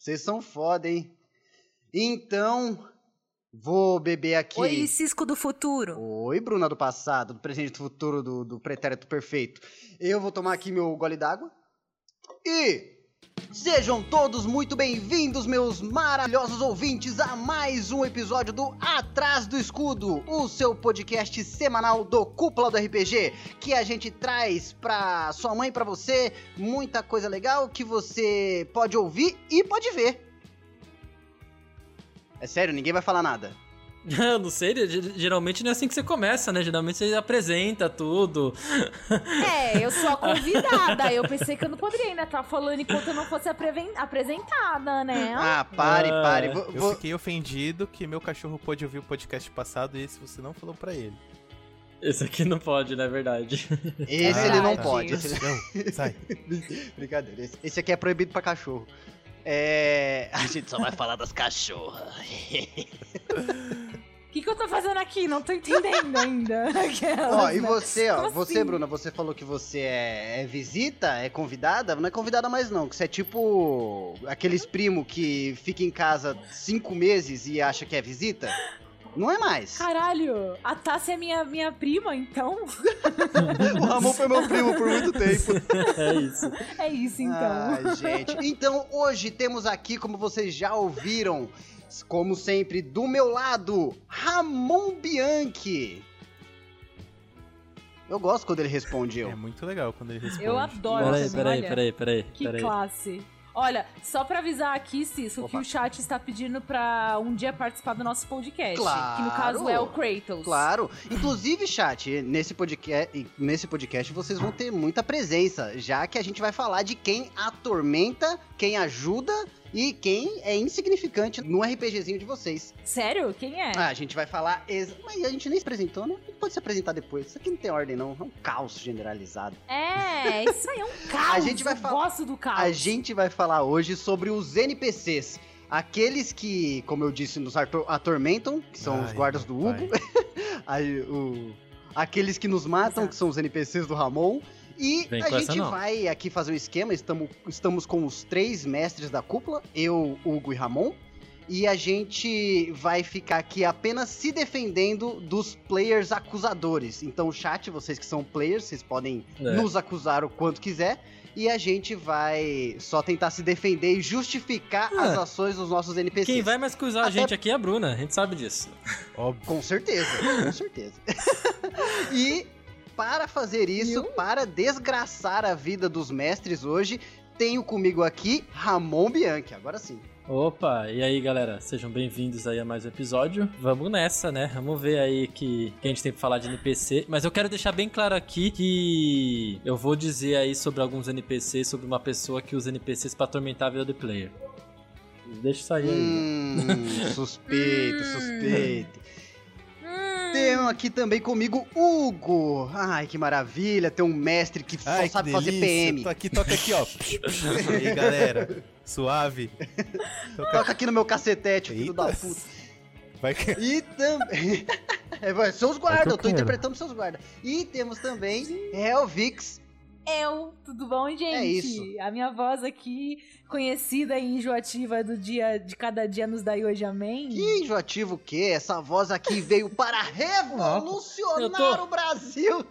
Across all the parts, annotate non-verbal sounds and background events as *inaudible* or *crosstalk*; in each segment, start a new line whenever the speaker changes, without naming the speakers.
Vocês são foda, hein? Então, vou beber aqui.
Oi, Cisco do futuro.
Oi, Bruna do passado, do presente do futuro, do, do pretérito perfeito. Eu vou tomar aqui meu gole d'água. E sejam todos muito bem-vindos, meus maravilhosos ouvintes, a mais um episódio do Atrás do Escudo, o seu podcast semanal do Cúpula do RPG, que a gente traz pra sua mãe, pra você, muita coisa legal que você pode ouvir e pode ver. É sério, ninguém vai falar nada.
Eu *laughs* não sei, geralmente não é assim que você começa, né? Geralmente você apresenta tudo. *laughs*
É, eu sou a convidada. Eu pensei que eu não poderia ainda estar falando enquanto eu não fosse apresentada, né?
Ah, pare, pare.
Ah, eu fiquei ofendido que meu cachorro pôde ouvir o podcast passado e esse você não falou pra ele.
Esse aqui não pode, não é verdade.
Esse ah, ele não pode. Esse...
Não, sai. *laughs*
Brincadeira. Esse, esse aqui é proibido pra cachorro. É. A gente só vai falar das cachorras.
O que, que eu tô fazendo aqui? Não tô entendendo ainda. *laughs* Aquelas,
ó, e né? você, ó, você, assim? Bruna, você falou que você é, é, visita, é convidada? Não é convidada mais, não. Que você é tipo aqueles primo que fica em casa cinco meses e acha que é visita? Não é mais.
Caralho, a Tássia é minha, minha prima, então? *laughs*
o Ramon foi meu primo por muito tempo.
É isso.
É isso, então.
Ai, gente. Então, hoje temos aqui, como vocês já ouviram, como sempre, do meu lado, Ramon Bianchi. Eu gosto quando ele responde eu.
É muito legal quando ele responde.
Eu adoro.
Peraí, peraí, peraí, peraí.
Que
peraí.
classe. Olha, só pra avisar aqui, Cisco, que o chat está pedindo pra um dia participar do nosso podcast.
Claro.
Que no caso é o Kratos.
Claro. Inclusive, chat, nesse podcast, nesse podcast vocês vão ter muita presença, já que a gente vai falar de quem atormenta, quem ajuda e quem é insignificante no RPGzinho de vocês.
Sério? Quem é?
Ah, a gente vai falar. Ex... Mas a gente nem se apresentou, né? Pode se apresentar depois. Isso aqui não tem ordem, não. É um caos generalizado.
É, isso aí é um *laughs* caos. a gente vai falar. gosto do caos.
A gente vai falar hoje sobre os NPCs. Aqueles que, como eu disse, nos atormentam, que são Ai, os guardas do Hugo. *laughs* aí, o... Aqueles que nos matam, Exato. que são os NPCs do Ramon. E Vem a gente vai aqui fazer um esquema. Estamos, estamos com os três mestres da cúpula, eu, Hugo e Ramon. E a gente vai ficar aqui apenas se defendendo dos players acusadores. Então, chat, vocês que são players, vocês podem é. nos acusar o quanto quiser. E a gente vai só tentar se defender e justificar as ah. ações dos nossos NPCs.
Quem vai mais acusar Até... a gente aqui é a Bruna, a gente sabe disso.
Óbvio. Com certeza, com certeza. *laughs* e para fazer isso, para desgraçar a vida dos mestres hoje, tenho comigo aqui Ramon Bianchi. Agora sim.
Opa, e aí galera, sejam bem-vindos aí a mais um episódio. Vamos nessa, né? Vamos ver aí que, que a gente tem pra falar de NPC. Mas eu quero deixar bem claro aqui que eu vou dizer aí sobre alguns NPCs, sobre uma pessoa que usa NPCs pra atormentar a vida do player. Deixa isso aí. *laughs*
Hum, suspeito, suspeito. Tenho aqui também comigo Hugo. Ai, que maravilha. Tem um mestre que só Ai, sabe que fazer PM.
Tô aqui, toca aqui, ó. e aí, galera. Suave.
Toca, toca aqui no meu cacetete, filho da puta. Vai que... E também. *laughs* seus guardas, eu tô interpretando seus guardas. E temos também Helvix
eu, tudo bom, gente? É
isso.
A minha voz aqui, conhecida e enjoativa do dia de cada dia nos daí hoje, amém?
Que enjoativo o quê? Essa voz aqui *laughs* veio para revolucionar tô... o Brasil!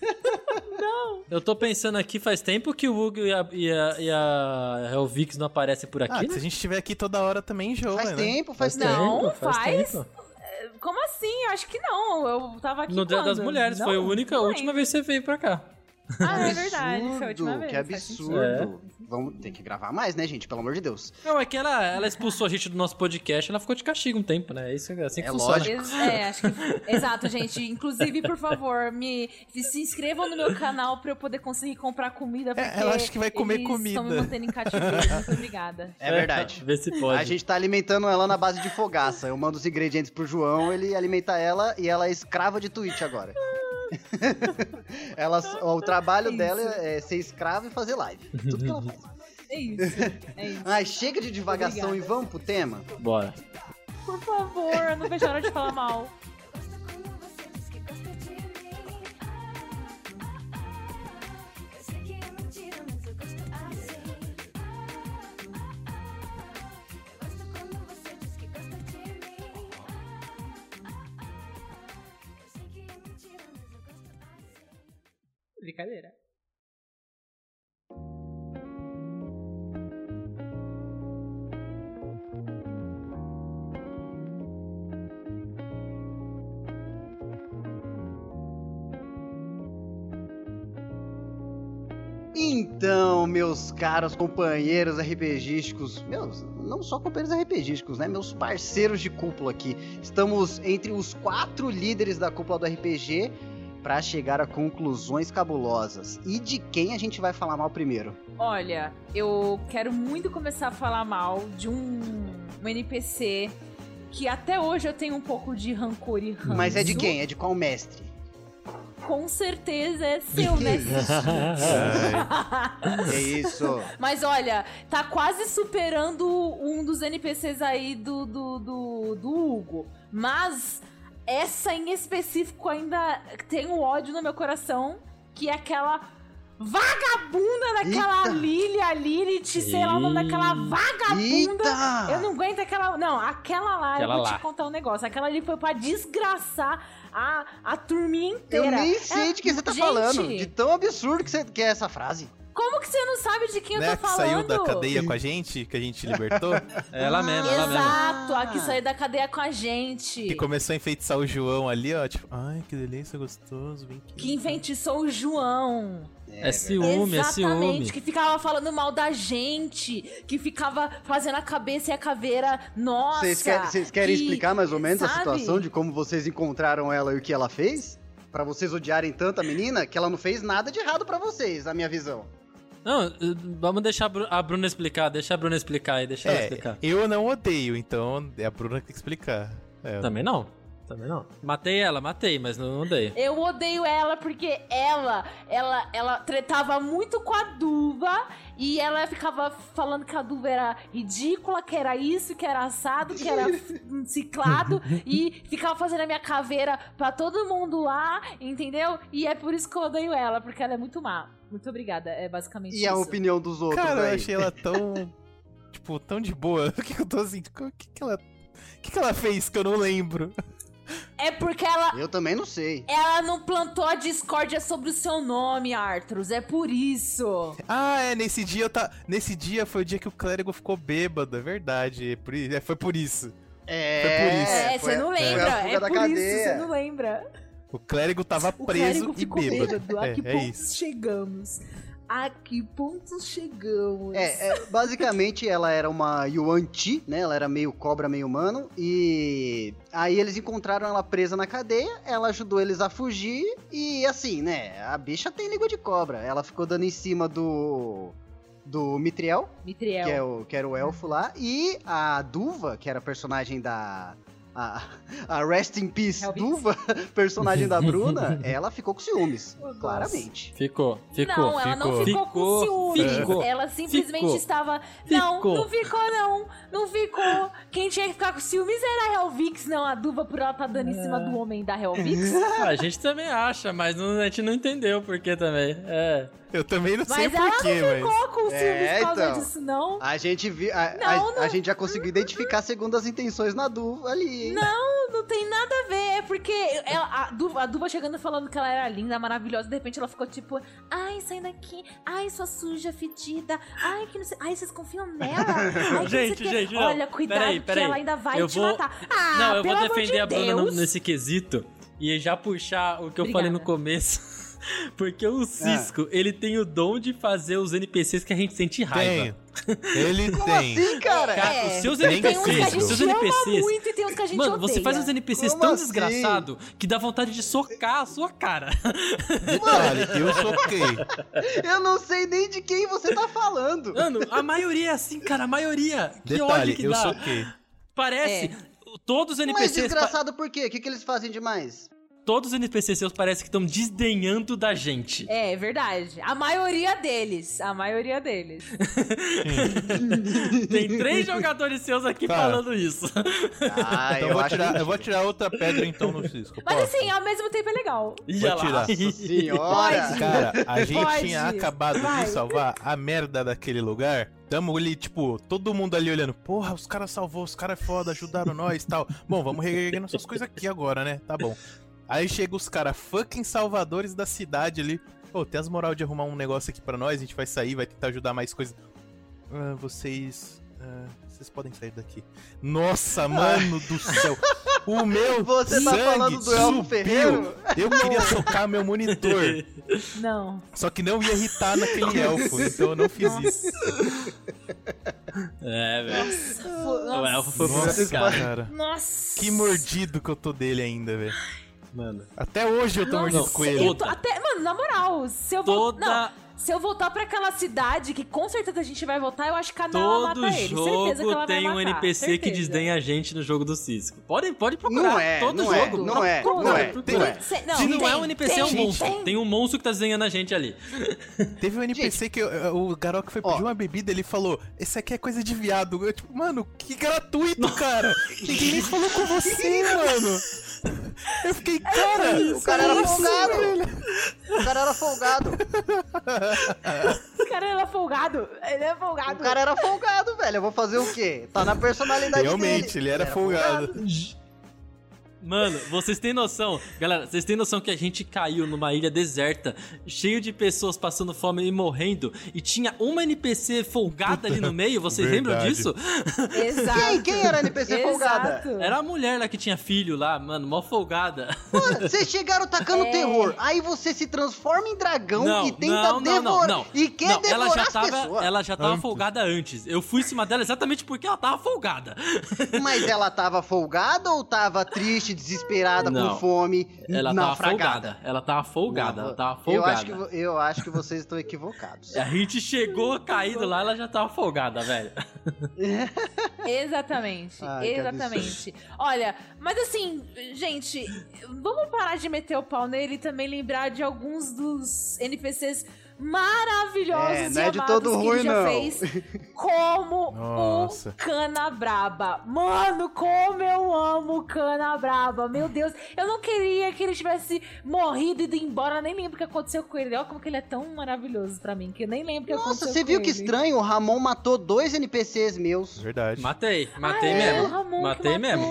*laughs*
não!
Eu tô pensando aqui, faz tempo que o Hugo e a, e a, e a Helvix não aparecem por aqui, ah, né?
Se a gente estiver aqui toda hora também enjoa,
Faz
né?
tempo, faz,
faz
tempo.
Não, faz. faz tempo. Como assim? Acho que não. Eu tava aqui.
No Dia das Mulheres, não, foi a única, a última vez que você veio pra cá. *laughs*
Ah, é verdade, foi a última vez.
Que absurdo. É. Vamos ter que gravar mais, né, gente? Pelo amor de Deus.
Não, é que ela, ela expulsou a gente do nosso podcast, ela ficou de castigo um tempo, né? Isso é assim que
é
funciona.
Lógico.
É, acho que. Exato, gente. Inclusive, por favor, me se inscrevam no meu canal pra eu poder conseguir comprar comida. É, porque
é, ela acha que vai comer
eles
comida.
Estão me mantendo em cativeiro. Muito obrigada.
É verdade.
Vê se pode.
A gente tá alimentando ela na base de fogaça. Eu mando os ingredientes pro João, ele alimenta ela e ela é escrava de Twitch agora. *laughs* ela, o trabalho é dela é ser escrava e fazer live. Tudo que ela faz.
É isso. É isso.
Ai, chega de divagação Obrigada. e vamos pro tema?
Bora.
Por favor, eu não vejo a hora de falar mal. Brincadeira.
Então, meus caros companheiros RPGísticos, meus, não só companheiros RPGísticos, né? Meus parceiros de cúpula aqui. Estamos entre os quatro líderes da cúpula do RPG para chegar a conclusões cabulosas. E de quem a gente vai falar mal primeiro?
Olha, eu quero muito começar a falar mal de um, um NPC que até hoje eu tenho um pouco de rancor e ranço.
Mas é de quem? É de qual mestre?
com certeza é seu, *laughs* né?
é isso.
Mas olha, tá quase superando um dos NPCs aí do, do, do, do Hugo. Mas essa em específico ainda tem um ódio no meu coração, que é aquela vagabunda daquela Lilia, Lilith, sei lá o nome daquela vagabunda. Eita. Eu não aguento aquela. Não, aquela lá, aquela eu vou lá. te contar um negócio. Aquela ali foi pra desgraçar a, a turminha inteira.
Eu nem sei é, de que você tá gente, falando. De tão absurdo que, você, que é essa frase.
Como que você não sabe de quem né, eu tô falando?
que saiu da cadeia com a gente, que a gente libertou?
é ela mesma, ela mesma.
Exato, a que saiu da cadeia com a gente.
Que começou a enfeitiçar o João ali, ó. Tipo, ai, que delícia, gostoso, vem aqui.
Que enfeitiçou o João.
É, é ciúme, é ciúme. Exatamente,
que ficava falando mal da gente, que ficava fazendo a cabeça e a caveira, nossa.
Vocês querem, querem que, explicar mais ou menos sabe? a situação de como vocês encontraram ela e o que ela fez? para vocês odiarem tanto a menina que ela não fez nada de errado para vocês, na minha visão.
Não, vamos deixar a Bruna explicar, deixa a Bruna explicar aí, deixa é, ela explicar.
Eu não odeio, então é a Bruna que tem que explicar.
É, Também não. Também não. Matei ela, matei, mas não odeio.
Eu odeio ela porque ela, ela, ela tretava muito com a Duva e ela ficava falando que a Duva era ridícula, que era isso, que era assado, que era *laughs* ciclado e ficava fazendo a minha caveira pra todo mundo lá, entendeu? E é por isso que eu odeio ela, porque ela é muito má. Muito obrigada, é basicamente
e
isso.
E a opinião dos outros,
Cara,
véio.
eu achei ela tão, *laughs* tipo, tão de boa. O *laughs* que eu tô assim, o que que ela... O que, que ela fez que eu não lembro?
É porque ela.
Eu também não sei.
Ela não plantou a discórdia sobre o seu nome, Arthur. É por isso.
Ah, é. Nesse dia eu tá. Nesse dia foi o dia que o clérigo ficou bêbado, é verdade. É por... É, foi por isso.
É.
Foi por isso. É, você não lembra. É por isso, você não lembra.
O clérigo tava o preso clérigo e bêbado.
bêbado. A é, que é isso. chegamos? a que ponto chegamos?
É, é, basicamente ela era uma Yuan Ti, né? Ela era meio cobra, meio humano. E aí eles encontraram ela presa na cadeia, ela ajudou eles a fugir. E assim, né? A bicha tem língua de cobra. Ela ficou dando em cima do. Do Mitriel,
Mitriel.
Que, é o, que era o elfo lá, e a Duva, que era a personagem da, a, a Rest in Peace Duva, personagem da Bruna, *laughs* ela ficou com ciúmes. claramente.
Ficou, ficou.
Não, ela ficou. não ficou, com ciúmes. Ficou, ela simplesmente ficou, estava. Não, ficou. não ficou, não. Não ficou. Quem tinha que ficar com ciúmes era a Helvix, não a Duva por ela estar tá dando em cima do homem da Helvix. *laughs*
a gente também acha, mas não, a gente não entendeu por que também. É.
Eu também não sei porquê, mas.
Ela não ficou com ciúmes é, por causa então, disso, não.
A gente, vi, a, não, a, não, a, gente já conseguiu identificar segundo as intenções na Duva ali.
Não, não tem nada a ver. É porque ela, a, Duva, a Duva chegando falando que ela era linda, maravilhosa. De repente ela ficou tipo: Ai, sai daqui. Ai, sua suja, fedida. Ai, que não sei. Ai, vocês confiam nela. Ai, *laughs*
gente, gente, não.
Olha, cuidado
peraí, peraí.
que ela ainda vai
eu
te
vou...
matar. Ah,
não, eu vou defender
de
a Bruna nesse quesito. E já puxar o que eu falei no começo. *laughs* Porque o Cisco, é. ele tem o dom de fazer os NPCs que a gente sente raiva.
Tem. Ele
Como
tem.
assim, cara?
cara é. Os seus NPCs, os seus NPCs.
Muito e tem uns que a gente
Mano,
odeia.
você faz os NPCs
Como
tão
assim?
desgraçado que dá vontade de socar a sua cara.
Detalhe, eu soquei.
Eu não sei nem de quem você tá falando.
Mano, a maioria é assim, cara, a maioria. Que
Detalhe,
ódio que
eu
dá.
soquei.
Parece.
É.
Todos os
Mas
NPCs.
desgraçado por quê? O que, que eles fazem demais?
Todos os NPCs seus parece que estão desdenhando da gente.
É, é, verdade. A maioria deles. A maioria deles. *laughs*
Tem três jogadores seus aqui
Cara.
falando isso.
Ah,
Então eu, vou tirar, eu vou tirar outra pedra então no Cisco.
Mas
Posso?
assim, ao mesmo tempo é legal.
Ia
Vou tirar.
Senhora!
Pode.
Cara, a gente
Pode.
tinha acabado
Vai.
de salvar a merda daquele lugar. Tamo ali, tipo, todo mundo ali olhando. Porra, os caras salvou, os caras é foda, ajudaram nós e tal. Bom, vamos reerguer nossas coisas aqui agora, né? Tá bom. Aí chega os caras fucking salvadores da cidade ali. Ô, tem as moral de arrumar um negócio aqui pra nós, a gente vai sair, vai tentar ajudar mais coisas. Ah, vocês. ah, vocês podem sair daqui. Nossa, mano do céu! O *laughs* meu
Você tá
sangue
falando do Elfo. Ferreiro?
Eu queria socar meu monitor, *laughs*
Não.
só que não ia irritar naquele elfo, então eu não fiz isso.
É, velho. O
Nossa.
elfo foi
Nossa, cara.
Nossa.
Que mordido que eu tô dele ainda, velho.
Mano.
Até hoje eu tô mordido com ele.
tô- até, mano, na moral, se eu vou,
Toda-
não, se eu voltar pra aquela cidade que com certeza a gente vai voltar, eu acho que a Nala
Todo
mata ele. Certeza que
jogo
ela
tem
vai
um NPC que
certeza.
desdenha a gente no jogo do Cisco. Pode, pode procurar.
Não é,
Todo
não é,
jogo.
não é,
Todo,
não é,
todo.
não é.
Se-
Se não
tem,
é um NPC, é um
tem,
monstro.
tem.
Tem um monstro que tá desenhando a gente ali. *laughs*
Teve um NPC que eu- o Garok foi
Ó.
pedir uma bebida, ele falou: Esse aqui é coisa de viado. Eu, tipo, mano, que gratuito, cara! *laughs* Ninguém nem falou com você, mano! Eu fiquei, cara!
O cara era
isso,
folgado.
velho.
O cara era folgado.
O cara era folgado. Ele é folgado.
O cara era folgado, velho. Eu vou fazer o quê? Tá na personalidade
Realmente,
dele.
ele era folgado.
Mano, vocês têm noção, galera, vocês têm noção que a gente caiu numa ilha deserta, cheio de pessoas passando fome e morrendo, e tinha uma NPC folgada ali no meio, vocês lembram
Verdade.
disso?
Exato.
Quem, quem era a NPC folgada?
Exato.
Era a mulher lá que tinha filho lá, mano, mó folgada.
Mano, vocês chegaram tacando
É.
terror. Aí você se transforma em dragão
Não,
e tenta
não, não,
devorar.
não, não.
E quer
Não,
devorar
ela já
as
tava,
pessoas.
ela já tava
Antes.
folgada antes. Eu fui em cima dela exatamente porque ela tava folgada.
Mas ela tava folgada ou tava triste, desesperada,
Não.
com fome,
Ela tava
naufragada?
folgada. Ela tava folgada,
Não,
ela tava
Eu acho, que, eu acho que vocês estão equivocados.
A gente chegou caído lá, ela já tava folgada, velho. *laughs*
Exatamente,
Ai,
exatamente. Olha, mas assim, gente, vamos parar de meter o pau nele e também lembrar de alguns dos NPCs maravilhosos
É,
e
não é de
amados
todo
que
ruim,
ele já
não.
fez, como *laughs*
Nossa.
o Canabraba. Mano, como eu amo o Canabraba. Meu Deus, eu não queria que ele tivesse morrido e ido embora, nem lembro o que aconteceu com ele. Olha como que ele é tão maravilhoso pra mim, que eu nem lembro o que
Nossa,
aconteceu
você
com
viu que
ele.
estranho? O Ramon matou dois NPCs meus.
Verdade.
Matei, matei
Ah, é, o
mesmo.
Ramon que
matei mesmo.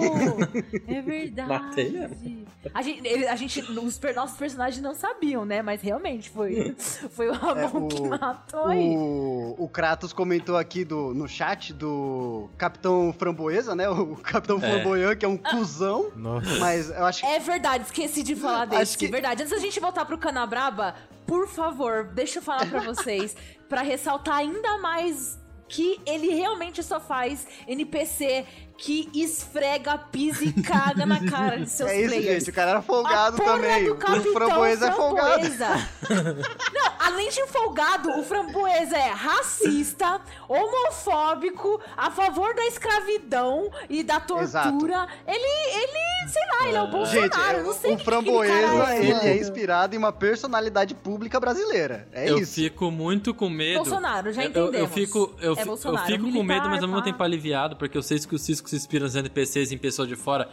*laughs*
É verdade.
Matei mesmo.
A gente, ele- a gente os per- nossos personagens não sabiam, né? Mas realmente foi, *laughs* foi o *laughs*
É, o-
que matou aí.
O, o Kratos comentou aqui do, no chat do Capitão Framboesa, né? *laughs* O Capitão
É.
Flamboyant, que é um cuzão.
Nossa.
Mas eu acho que.
É verdade, esqueci de falar
Acho
desse.
que-
Verdade. Antes da gente voltar pro Canabraba, por favor, deixa eu falar pra *laughs* vocês, pra ressaltar ainda mais que ele realmente só faz NPC que esfrega, pisa e caga na cara de *laughs* seus
É isso,
players.
gente. O cara era
A
folgado
porra
também.
do
O Framboesa é folgado. *laughs*
Não, além de folgado, o Framboesa é racista, homofóbico, a favor da escravidão e da tortura. Ele, ele, sei lá, ele é o Bolsonaro.
Gente, é,
eu não sei
o
que
Framboesa,
é,
ele
mano.
é inspirado em uma personalidade pública brasileira. É
eu
isso.
fico muito com medo.
Bolsonaro, já
Eu- Eu, eu
entendemos.
fico, eu,
É
eu fico com
militar,
medo, mas ao mesmo tempo aliviado, porque eu sei que o Cisco se inspira nos NPCs em pessoas de fora.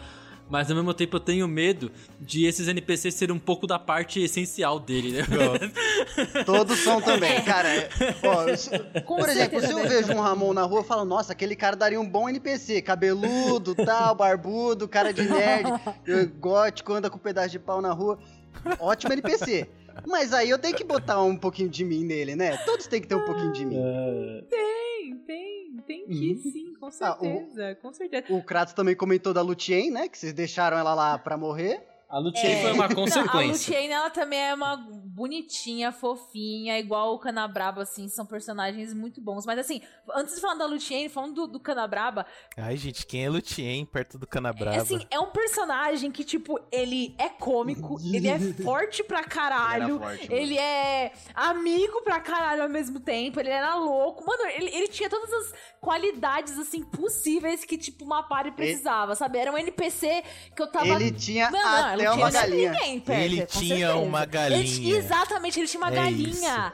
Mas ao mesmo tempo eu tenho medo de esses NPCs serem um pouco da parte essencial dele, né? *laughs*
Todos são também, cara. ó, se-
Com
por exemplo, se eu vejo um Ramon na rua, eu falo, nossa, aquele cara daria um bom NPC. Cabeludo, tal, barbudo, cara de nerd, gótico, anda com um pedaço de pau na rua. Ótimo NPC. Mas aí eu tenho que botar um pouquinho de mim nele, né? Todos têm que ter um pouquinho de mim.
Tem, tem, tem que
Uhum.
sim, com
Ah, o-
certeza, com certeza.
O Kratos também comentou da Lutien, né? Que vocês deixaram ela lá pra morrer.
A Lutien
É.
foi uma *laughs*
Não, a
consequência.
Luciane, ela também é uma bonitinha, fofinha, igual o Canabraba, assim, são personagens muito bons. Mas assim, antes de falar da Luciane, falando do, do Canabraba,
Ai, gente, quem é Lutien perto do
é,
Canabrava?
assim, é um personagem que, tipo, ele é cômico, ele é *laughs* forte pra caralho,
Ele forte,
ele é amigo pra caralho ao mesmo tempo, ele era louco. Mano, ele, ele tinha todas as qualidades, assim, possíveis que, tipo, uma party precisava, sabe? Era um NPC que eu tava...
Ele tinha
Não, não,
até
não
uma galinha.
ninguém perto,
Ele tinha
certeza.
uma
Ele
galinha.
tinha- exatamente, ele tinha uma
É
galinha.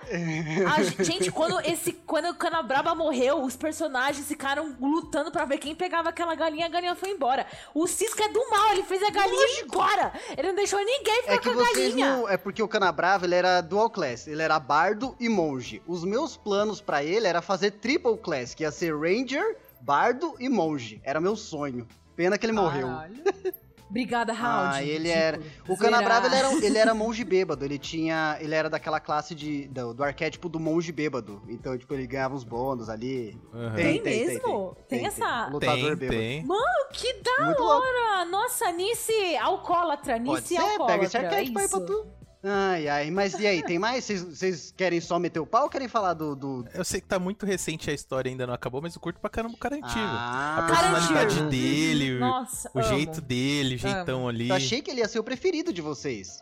A ge- *laughs* gente, quando esse quando o Canabraba morreu, os personagens ficaram lutando pra ver quem pegava aquela galinha, a galinha foi embora. O Cisco é do mal, ele fez a galinha ir embora. Ele não deixou ninguém ficar
É que
com a
vocês
galinha.
não. É porque o Canabrava ele era dual class. Ele era bardo e monge. Os meus planos pra ele era fazer triple class, que ia ser ranger, bardo e monge. Era meu sonho. Pena que ele morreu. *laughs*
Obrigada, Raul.
Ah, ele era. O Canabrava ele era, ele era monge bêbado. Ele tinha. Ele era daquela classe de, do, do arquétipo do monge bêbado. Então, tipo, ele ganhava uns bônus ali.
Uhum. Tem, tem, mesmo? Tem, tem essa.
Tem, lutador bêbado. Tem.
Mano, que da Muito hora! Louco. Nossa, Nice alcoólatra, Nice Pode ser, alcoólatra.
Pega esse arquétipo é aí pra tu. Ai, ai, mas e aí, tem mais? Vocês querem só meter o pau ou querem falar do, do,
Eu sei que tá muito recente a história, ainda não acabou, mas eu curto pra caramba o cara antigo. Ah, a personalidade cara dele, Nossa, o amo. jeito dele, o jeitão amo. ali.
Eu achei que ele ia ser o preferido de vocês.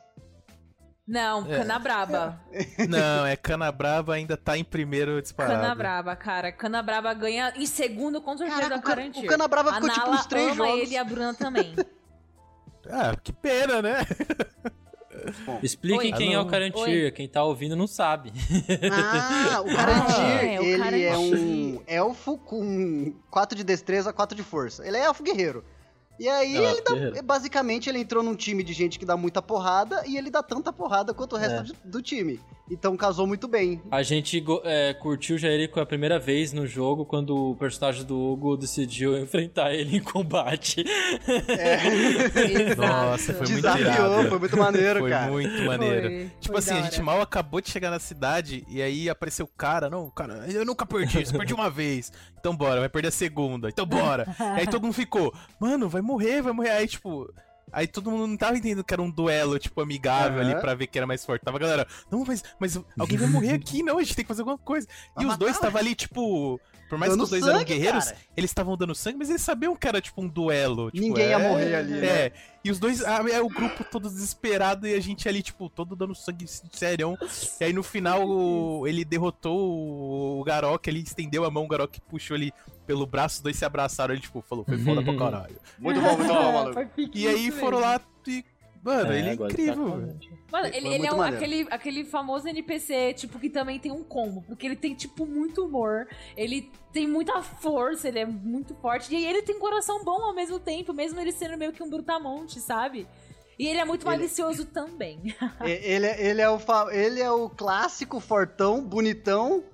Não, é. Canabraba. *laughs*
Não, é Canabraba ainda tá em primeiro disparado.
Canabraba, cara. Canabraba ganha em segundo com certeza Caraca,
o, Can o Canabraba ficou tipo uns três
ama
jogos.
ele e a Bruna também. *laughs*
ah, que pena, né? *laughs*
Bom, Expliquem Oi. quem é o Carantir. Quem tá ouvindo não sabe.
Ah, o *laughs* Carantir, ah, é, ele Carantir. é um elfo com 4 de destreza, 4 de força. Ele é elfo guerreiro. E aí, ele dá, basicamente, ele entrou num time de gente que dá muita porrada e ele dá tanta porrada quanto o resto é. do time. Então casou muito bem.
A gente é, curtiu já ele a primeira vez no jogo, quando o personagem do Hugo decidiu *laughs* enfrentar ele em combate.
É. *laughs* Nossa, foi
Desafiou,
muito irado.
foi muito maneiro,
foi
cara.
Muito maneiro. Foi, tipo foi assim, a gente mal acabou de chegar na cidade e aí apareceu o cara, não, cara, eu nunca perdi, só perdi uma vez. Então bora, vai perder a segunda. Então bora. *laughs* aí todo mundo ficou, mano, vai morrer, vai morrer. Aí, tipo, Aí todo mundo não tava entendendo que era um duelo, tipo, amigável uhum. ali pra ver quem era mais forte. Tava a galera, não, mas, mas alguém vai morrer aqui, não, a gente tem que fazer alguma coisa. E os dois estavam ali, tipo, por mais dando que os dois sangue, eram guerreiros, cara. eles estavam dando sangue, mas eles sabiam que era tipo um duelo. Tipo,
Ninguém
é,
ia morrer ali.
É. Né? E os dois, ah, é o grupo todo desesperado e a gente ali, tipo, todo dando sangue sério. E aí no final o, ele derrotou o, o Garok, ele estendeu a mão, o Garok puxou ele pelo braço, os dois se abraçaram, ele, tipo, falou, foi foda pra *laughs* caralho.
Muito bom, muito bom, maluco.
E aí foram lá e Mano, é, ele é incrível.
Mano, ele, ele é um, aquele, aquele famoso NPC, tipo, que também tem um combo. Porque ele tem, tipo, muito humor. Ele tem muita força, ele é muito forte. E ele tem um coração bom ao mesmo tempo, mesmo ele sendo meio que um brutamonte, sabe? E ele é muito ele... malicioso também. *laughs*
ele, é, ele, é o ele é o clássico fortão, bonitão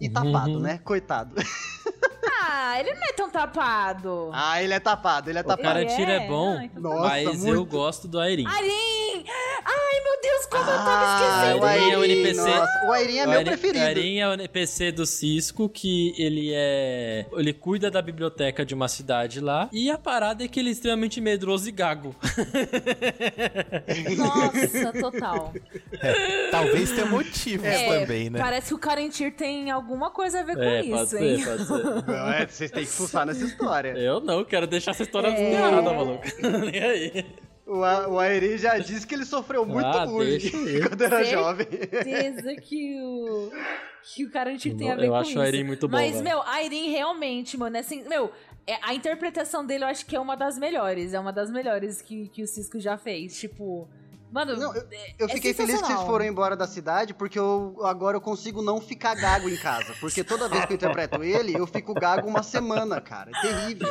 e tapado, uhum. né? Coitado. *laughs*
Ah, ele não é tão tapado.
Ah, ele é tapado, ele é tapado. O
Karantira é, é bom, não, então Nossa, mas muito. eu gosto do Airin.
Airin! Ai, meu Deus, como ah, eu tava ah, esquecendo.
O Airin é o NPC.
Nossa, o Airin é o meu preferido.
O Airin é o NPC do Cisco, que ele é... Ele cuida da biblioteca de uma cidade lá. E a parada é que ele é extremamente medroso e gago. *laughs*
Nossa, total.
É, talvez tenha motivos é, também, né?
Parece que o Carantir tem alguma coisa a ver com é, isso, pode hein? Ser, pode
ser. *laughs* Não, é, *laughs* vocês têm que fuçar nessa história.
Eu não, quero deixar essa história é... maluco. *laughs* Nem aí.
O, o Aeri já disse que ele sofreu muito ah, bullying *laughs* quando era jovem.
certeza que o, que o Carantir tem a ver eu com isso.
Eu acho o Airi muito bom.
Mas,
véio.
meu, Airin realmente, mano, é assim, meu, é, a interpretação dele eu acho que é uma das melhores. É uma das melhores que, que o Cisco já fez. Tipo, Mano,
não, eu, eu é fiquei feliz que vocês foram embora da cidade, porque eu agora eu consigo não ficar gago em casa. Porque toda vez que eu interpreto ele, eu fico gago uma semana, cara. É terrível.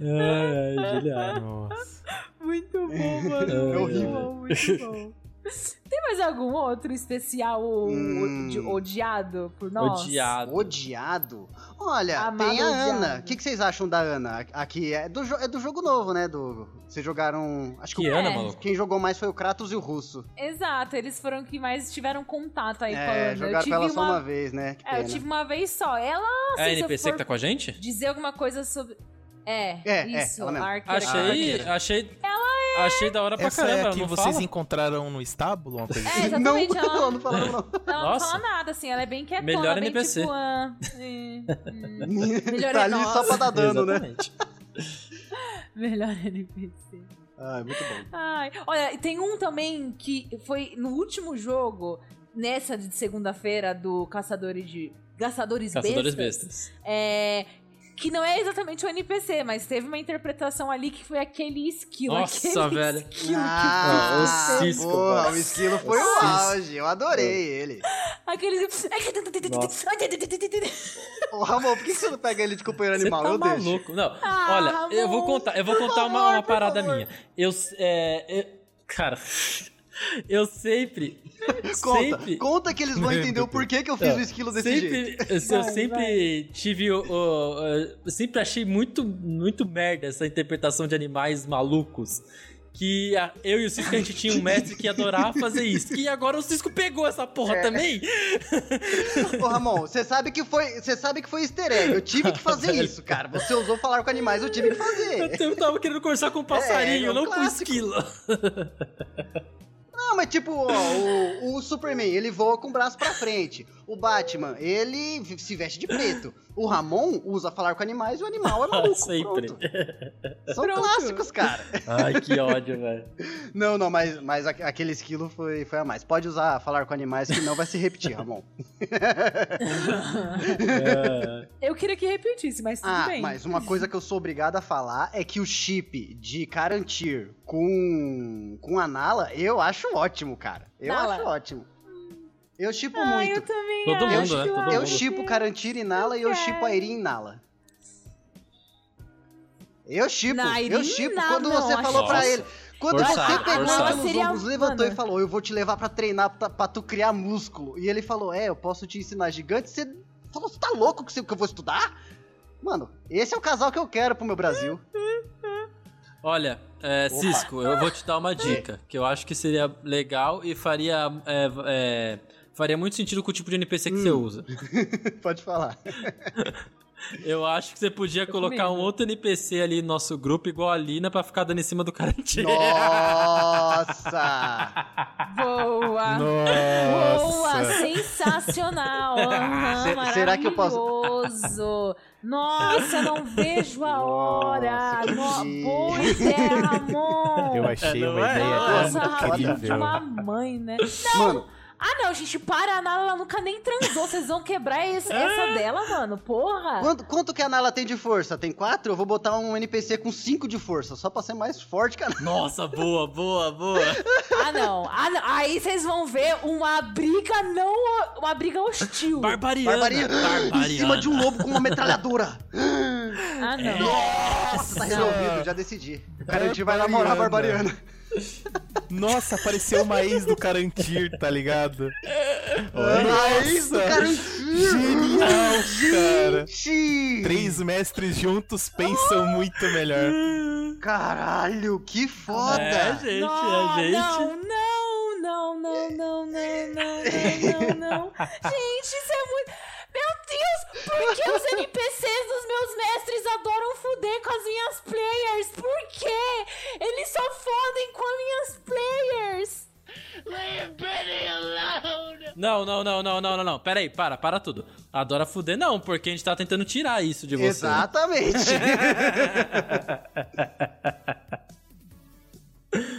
Ai, ai, Juliano.
Nossa. Muito bom, mano. É horrível. Muito bom, muito bom. *laughs* Tem mais algum outro especial hum. odiado por nós?
Odiado.
Odiado? Olha, Amado tem a odiado. Ana. O que, que, vocês acham da Ana? Aqui é do, é do jogo novo, né? Do, vocês jogaram. Acho que,
que
o,
Ana, maluco?
Quem jogou mais foi o Kratos e o Russo.
Exato, eles foram que mais tiveram contato aí
é,
com a
Ana. Jogaram ela uma... só uma vez, né?
é, eu tive uma vez só. Ela.
É a NPC que tá com a gente?
Dizer alguma coisa sobre. É, é, é isso,
é,
Achei, achei. Achei da hora pra
Essa
caramba.
É a que vocês fala? encontraram no estábulo? Uma
coisa é, assim? exatamente.
Não, ela, não falaram, não.
Ela não fala nada, assim. Ela é bem quietona.
Melhor
bem,
NPC.
Tipo, uh, *laughs*
melhor tá ali só pra dar dano, né? *laughs*
Melhor NPC.
Ai, muito bom.
Ai, olha, tem um também que foi no último jogo, nessa de segunda-feira, do Caçadores de. Caçadores,
Caçadores
Bestas.
Bestas.
É, que não é exatamente o NPC, mas teve uma interpretação ali que foi aquele esquilo.
Nossa,
aquele
velho.
Esquilo
ah,
o Cisco.
Porra, o esquilo foi o, o auge. Eu adorei ele.
Aquele. *laughs*
Ô, Ramon, por que você não pega ele de companheiro animal?
Você
tá eu
maluco.
deixo.
Não, ah, olha, Ramon, eu vou contar, eu vou contar favor, uma, uma parada minha. Eu, é, eu, cara, eu sempre. *laughs*
conta,
sempre...
conta que eles vão entender o porquê que eu fiz o esquilo desse
sempre,
jeito.
Eu, vai, sempre vai. tive o, o, Eu sempre achei muito, muito merda essa interpretação de animais malucos. que a- eu e o Cisco a gente tinha um mestre que adorava fazer isso. E agora o Cisco pegou essa porra
É.
também. *laughs*
Ô, Ramon, você sabe que foi, você sabe que foi easter egg. Eu tive que fazer *laughs* isso, cara. Você usou falar com animais, eu tive que fazer.
Eu tava querendo conversar com o passarinho,
É, é um
não com o
clássico.
esquilo.
Não, mas tipo, ó, o, o Superman, ele voa com o braço pra frente. O Batman, ele se veste de preto. O Ramon usa falar com animais e o animal é *laughs* maluco.
Sempre.
pronto. São
Pronto.
clássicos, cara.
Ai, que ódio, velho.
Não, não, mas, mas aque- aquele esquilo foi, foi a mais. Pode usar falar com animais que não vai se repetir, Ramon.
É.
Eu queria que repetisse, mas tudo
Ah,
bem.
mas uma coisa que eu sou obrigado a falar é que o chip de Carantir com, com a Nala, eu acho ótimo, cara. Eu
Nala.
acho ótimo. Eu chipo
Ah,
muito.
eu também
Todo
acho.
mundo, né? Todo
Eu
mundo.
chipo Carantir e Nala e eu chipo a Irin e Nala. Eu chipo, eu chipo. Quando
não,
você
acho
falou
Nossa.
ele. Quando
Forçado,
você pegou
forçado.
pelos
Seria-
ombros, levantou
mano.
e falou: Eu vou te levar pra treinar pra, pra tu criar músculo. E ele falou: É, eu posso te ensinar gigante. Você falou: Você tá louco que você- que eu vou estudar? Mano, esse é o casal que eu quero pro meu Brasil.
Olha, é. Cisco, eu vou te dar uma dica que eu acho que seria legal e faria, é, é, faria muito sentido com o tipo de NPC que você
Hum.
usa. *laughs*
Pode falar. *laughs*
Eu acho que você podia colocar
medo.
um outro NPC ali no nosso grupo, igual a Lina, pra ficar dando em cima do Carantinho.
Nossa! *laughs*
Boa!
Nossa.
Boa, sensacional! *laughs*
Se- será que eu posso-
maravilhoso. Nossa, não vejo a hora!
Nossa,
No... Boa ideia, *laughs* Ramon!
Eu achei
Não
uma
é?
ideia
Nossa, Ramon de
incrível.
uma mãe, né?
Mano,
Ah, não, gente, para a Nala, ela nunca nem transou. Vocês vão quebrar esse- essa dela, mano. Porra!
quanto, quanto que a Nala tem de força? Tem quatro? Eu vou botar um NPC com cinco de força, só pra ser mais forte que a Nala.
Nossa, boa, boa, boa.
Ah, não. Ah, não. Aí vocês vão ver uma briga não. Uma briga hostil.
Barbariana.
Barbaria em cima de um lobo com uma metralhadora.
Ah, não.
Nossa, tá resolvido, já decidi. O cara a gente vai namorar a
Barbariana. Nossa, apareceu uma ex do Carantir, tá ligado?
Mas o cara
Genial, cara.
Gente!
Três mestres juntos pensam muito melhor.
Caralho, que foda!
É, gente,
não,
a gente.
não, não, não, não, não, não, não, não, não. *laughs* Gente, isso é muito. Por que os NPCs dos meus mestres adoram fuder com as minhas players? Por quê? Eles só fodem com as minhas players.
Não, não, não, não, não, não, não. Pera aí, para, para tudo. Adora fuder, não, porque a gente tá tentando tirar isso de você.
Exatamente. *laughs*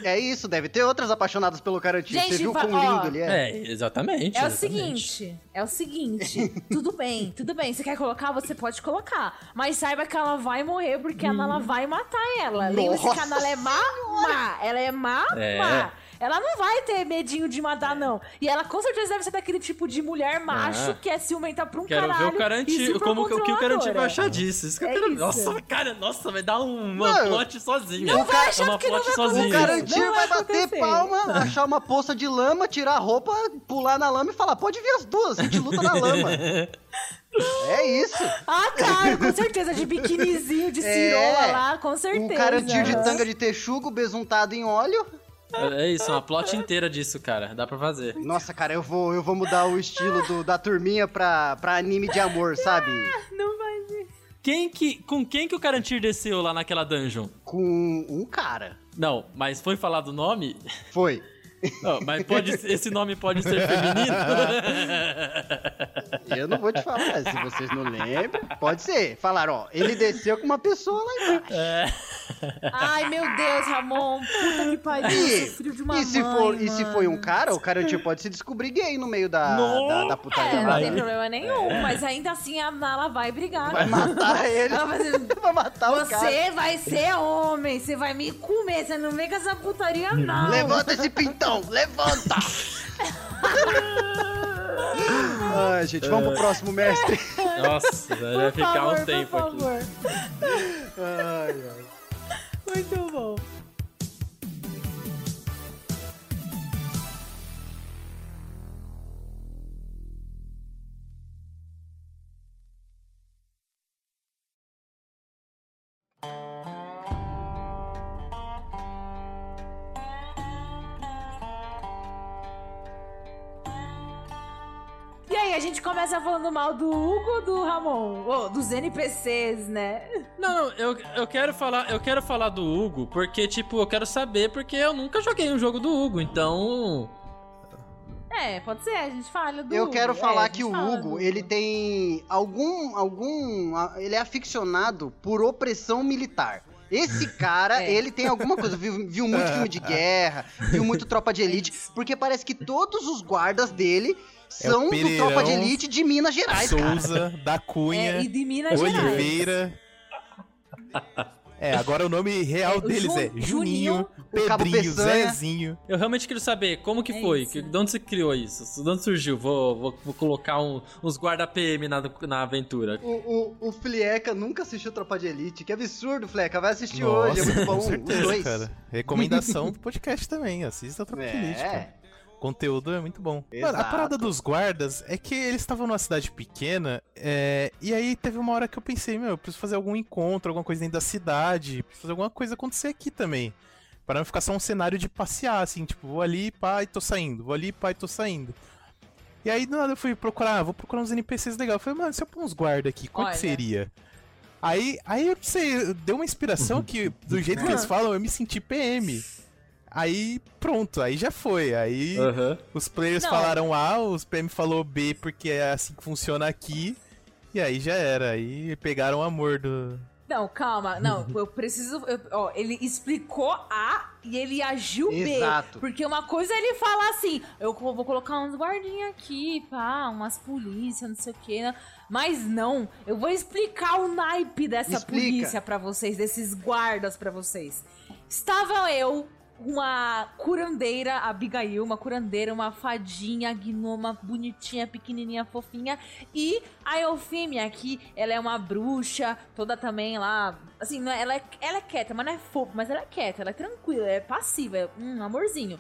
é isso, deve ter outras apaixonadas pelo Carantinho. Você
Gente,
viu
va-
quão
ó,
lindo ele é?
É, exatamente.
É o
exatamente.
seguinte, é o seguinte, tudo bem, tudo bem, você quer colocar, você pode colocar, mas saiba que ela vai morrer porque a Nala vai matar ela. Lembre-se que a Nala é má, má, ela é má,
É.
má. Ela não vai ter medinho de matar, não. E ela com certeza deve ser daquele tipo de mulher macho
Ah.
que é ciumenta pra um
Quero
caralho.
ver o
e
como que o que o Carantinho vai achar disso. Isso que eu
É
quero
isso.
Nossa, cara, nossa, vai dar um, uma
Mano,
plot sozinho.
não vai achar
uma
que não
plot
vai
sozinho.
O
Não
vai
vai
bater palma, *laughs* achar uma poça de lama, tirar a roupa, pular na lama e falar: pode vir as duas, a gente luta na lama. *laughs* É isso.
Ah, claro, com certeza, de biquinizinho, de cirola
É.
lá, com certeza.
Um carantinho de tanga de texugo, besuntado em óleo.
É isso, uma plot inteira disso, cara. Dá pra fazer.
Nossa, cara, eu vou, eu vou mudar o estilo do- da turminha pra, pra anime de amor, sabe?
Não vai.
Quem que, com quem que o Carantir desceu lá naquela dungeon?
Com um cara.
Não, mas foi falado o nome?
Foi.
Não, mas pode, esse nome pode ser feminino?
Eu não vou te falar, se vocês não lembram. Pode ser. Falaram, ó, ele desceu com uma pessoa lá embaixo.
É.
Ai, meu Deus, Ramon. Puta que pariu.
E,
de uma
e se
mãe,
for, e se
mano.
foi um cara, o cara tipo, pode se descobrir gay no meio da,
Não.
da, da
É,
putaria.
não
lá.
tem problema nenhum, mas ainda assim a Nala vai brigar.
Vai matar ele.
Ela vai dizer, *laughs*
Vai matar o cara.
Você vai ser homem, você vai me comer, você não vem com essa putaria, não.
Levanta esse pintão, levanta! Ai, gente, vamos pro próximo mestre.
Nossa, vai ficar
favor,
um tempo
por
aqui.
Ai, ai.
Muito bom. Gente começa falando mal do Hugo ou do Ramon? Oh, dos NPCs, né?
Não, não, eu, eu quero falar, eu quero falar do Hugo, porque, tipo, eu quero saber, porque eu nunca joguei um jogo do Hugo, então.
É, pode ser, a gente fala do
Eu
Hugo.
quero
É,
falar
a
que o Hugo,
do
ele tem algum algum, ele é aficionado por opressão militar. Esse *laughs* cara,
É.
ele tem alguma coisa, viu, viu muito filme de *laughs* guerra, viu muito Tropa de Elite, porque parece que todos os guardas dele
É o
são do
Pereirão,
Tropa de Elite de Minas Gerais, cara.
Souza, da Cunha,
É, e de Minas Gerais.
Oliveira. É, agora o nome real
É, o
deles
Ju-
é
Juninho,
Juninho, Pedrinho. Zezinho.
Eu realmente quero saber como que
É
foi,
isso.
que, de onde você criou isso, de onde surgiu. Vou, vou, vou colocar um- uns guarda PM na, na aventura.
O, o, o Flieca nunca assistiu Tropa de Elite. Que absurdo, Fleca. Vai assistir
Nossa,
hoje, é muito bom.
com certeza,
os dois.
cara. Recomendação do podcast também, assista a Tropa de Elite, cara. Conteúdo é muito bom. Mano, a
Exato.
parada dos guardas é que eles estavam numa cidade pequena, é, e aí teve uma hora que eu pensei, meu, eu preciso fazer algum encontro, alguma coisa dentro da cidade, preciso fazer alguma coisa acontecer aqui também. Para não ficar só um cenário de passear, assim, tipo, vou ali, pá, e tô saindo, vou ali, pá, e tô saindo. E aí, do nada, eu fui procurar, ah, vou procurar uns NPCs legais. Eu falei, mano, se eu pôr uns guardas aqui, qual
Olha.
que seria? Aí, aí eu não sei, deu uma inspiração *laughs* que, do jeito que eles falam, eu me senti PM. Aí, pronto, aí já foi. Aí
Aham.
os players
Não.
falaram A, os PM falou B porque é assim que funciona aqui. E aí já era. Aí pegaram o amor do.
Não, calma. Não, eu preciso. eu- ó, ele explicou A e ele agiu
Exato.
B. Porque uma coisa é ele falar assim: eu vou colocar uns guardinhas aqui, pá, umas polícias, não sei o quê. Né? Mas não, eu vou explicar o naipe dessa
Explica.
polícia pra vocês, desses guardas pra vocês. Estava eu, uma curandeira, a Abigail, uma curandeira, uma fadinha, gnoma, bonitinha, pequenininha, fofinha. E a Eufêmia aqui, ela é uma bruxa, toda também lá. Assim, é- ela é, ela é quieta, mas não é fofa, mas ela é quieta, ela é tranquila, é passiva, é um amorzinho.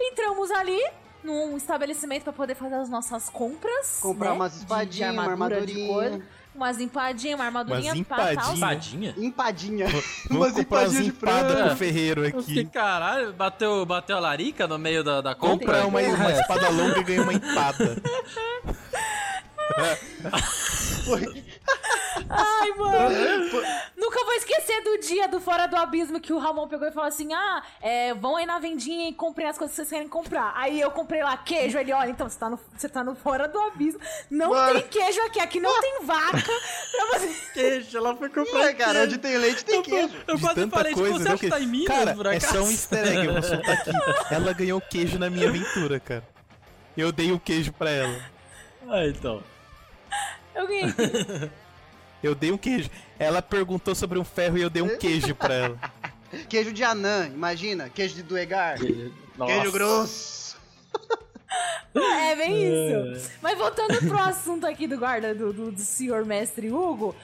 Entramos ali num estabelecimento pra poder fazer as nossas compras.
Comprar
né?
umas espadinhas, uma armadurinha.
Umas empadinhas, uma armadurinha,
Umas empadinhas.
Empadinha?
Empadinha.
Vamos *laughs*
Umas empadinhas de
empadas
frango.
pro ferreiro aqui.
caralho, bateu, bateu a larica no meio da, da compra?
Compra uma, uma espada *laughs* longa e ganha uma empada. *laughs*
Ai, mano. Nunca vou esquecer dia do Fora do Abismo que o Ramon pegou e falou assim: Ah, é, vão aí na vendinha e comprem as coisas que vocês querem comprar. Aí eu comprei lá queijo. Ele, olha, então você tá no, você tá no Fora do Abismo. Não
Mano.
tem queijo aqui, aqui não tem vaca pra *laughs* você.
Queijo, ela foi comprar
cara, onde tem leite tem queijo.
Eu quase falei, tipo,
coisa,
você acha que tá em Minas,
Cara,
por
é só um easter egg, eu vou soltar aqui. *laughs* Ela ganhou queijo na minha aventura, cara. Eu dei o queijo pra ela.
Ah, então.
Eu ganhei. *laughs*
Eu dei um queijo. Ela perguntou sobre um ferro e eu dei um queijo pra ela. *laughs*
Queijo de anã, imagina. Queijo de duegar.
Nossa.
Queijo grosso. *laughs*
É bem isso. Mas voltando pro assunto aqui do guarda do, do, do senhor mestre Hugo.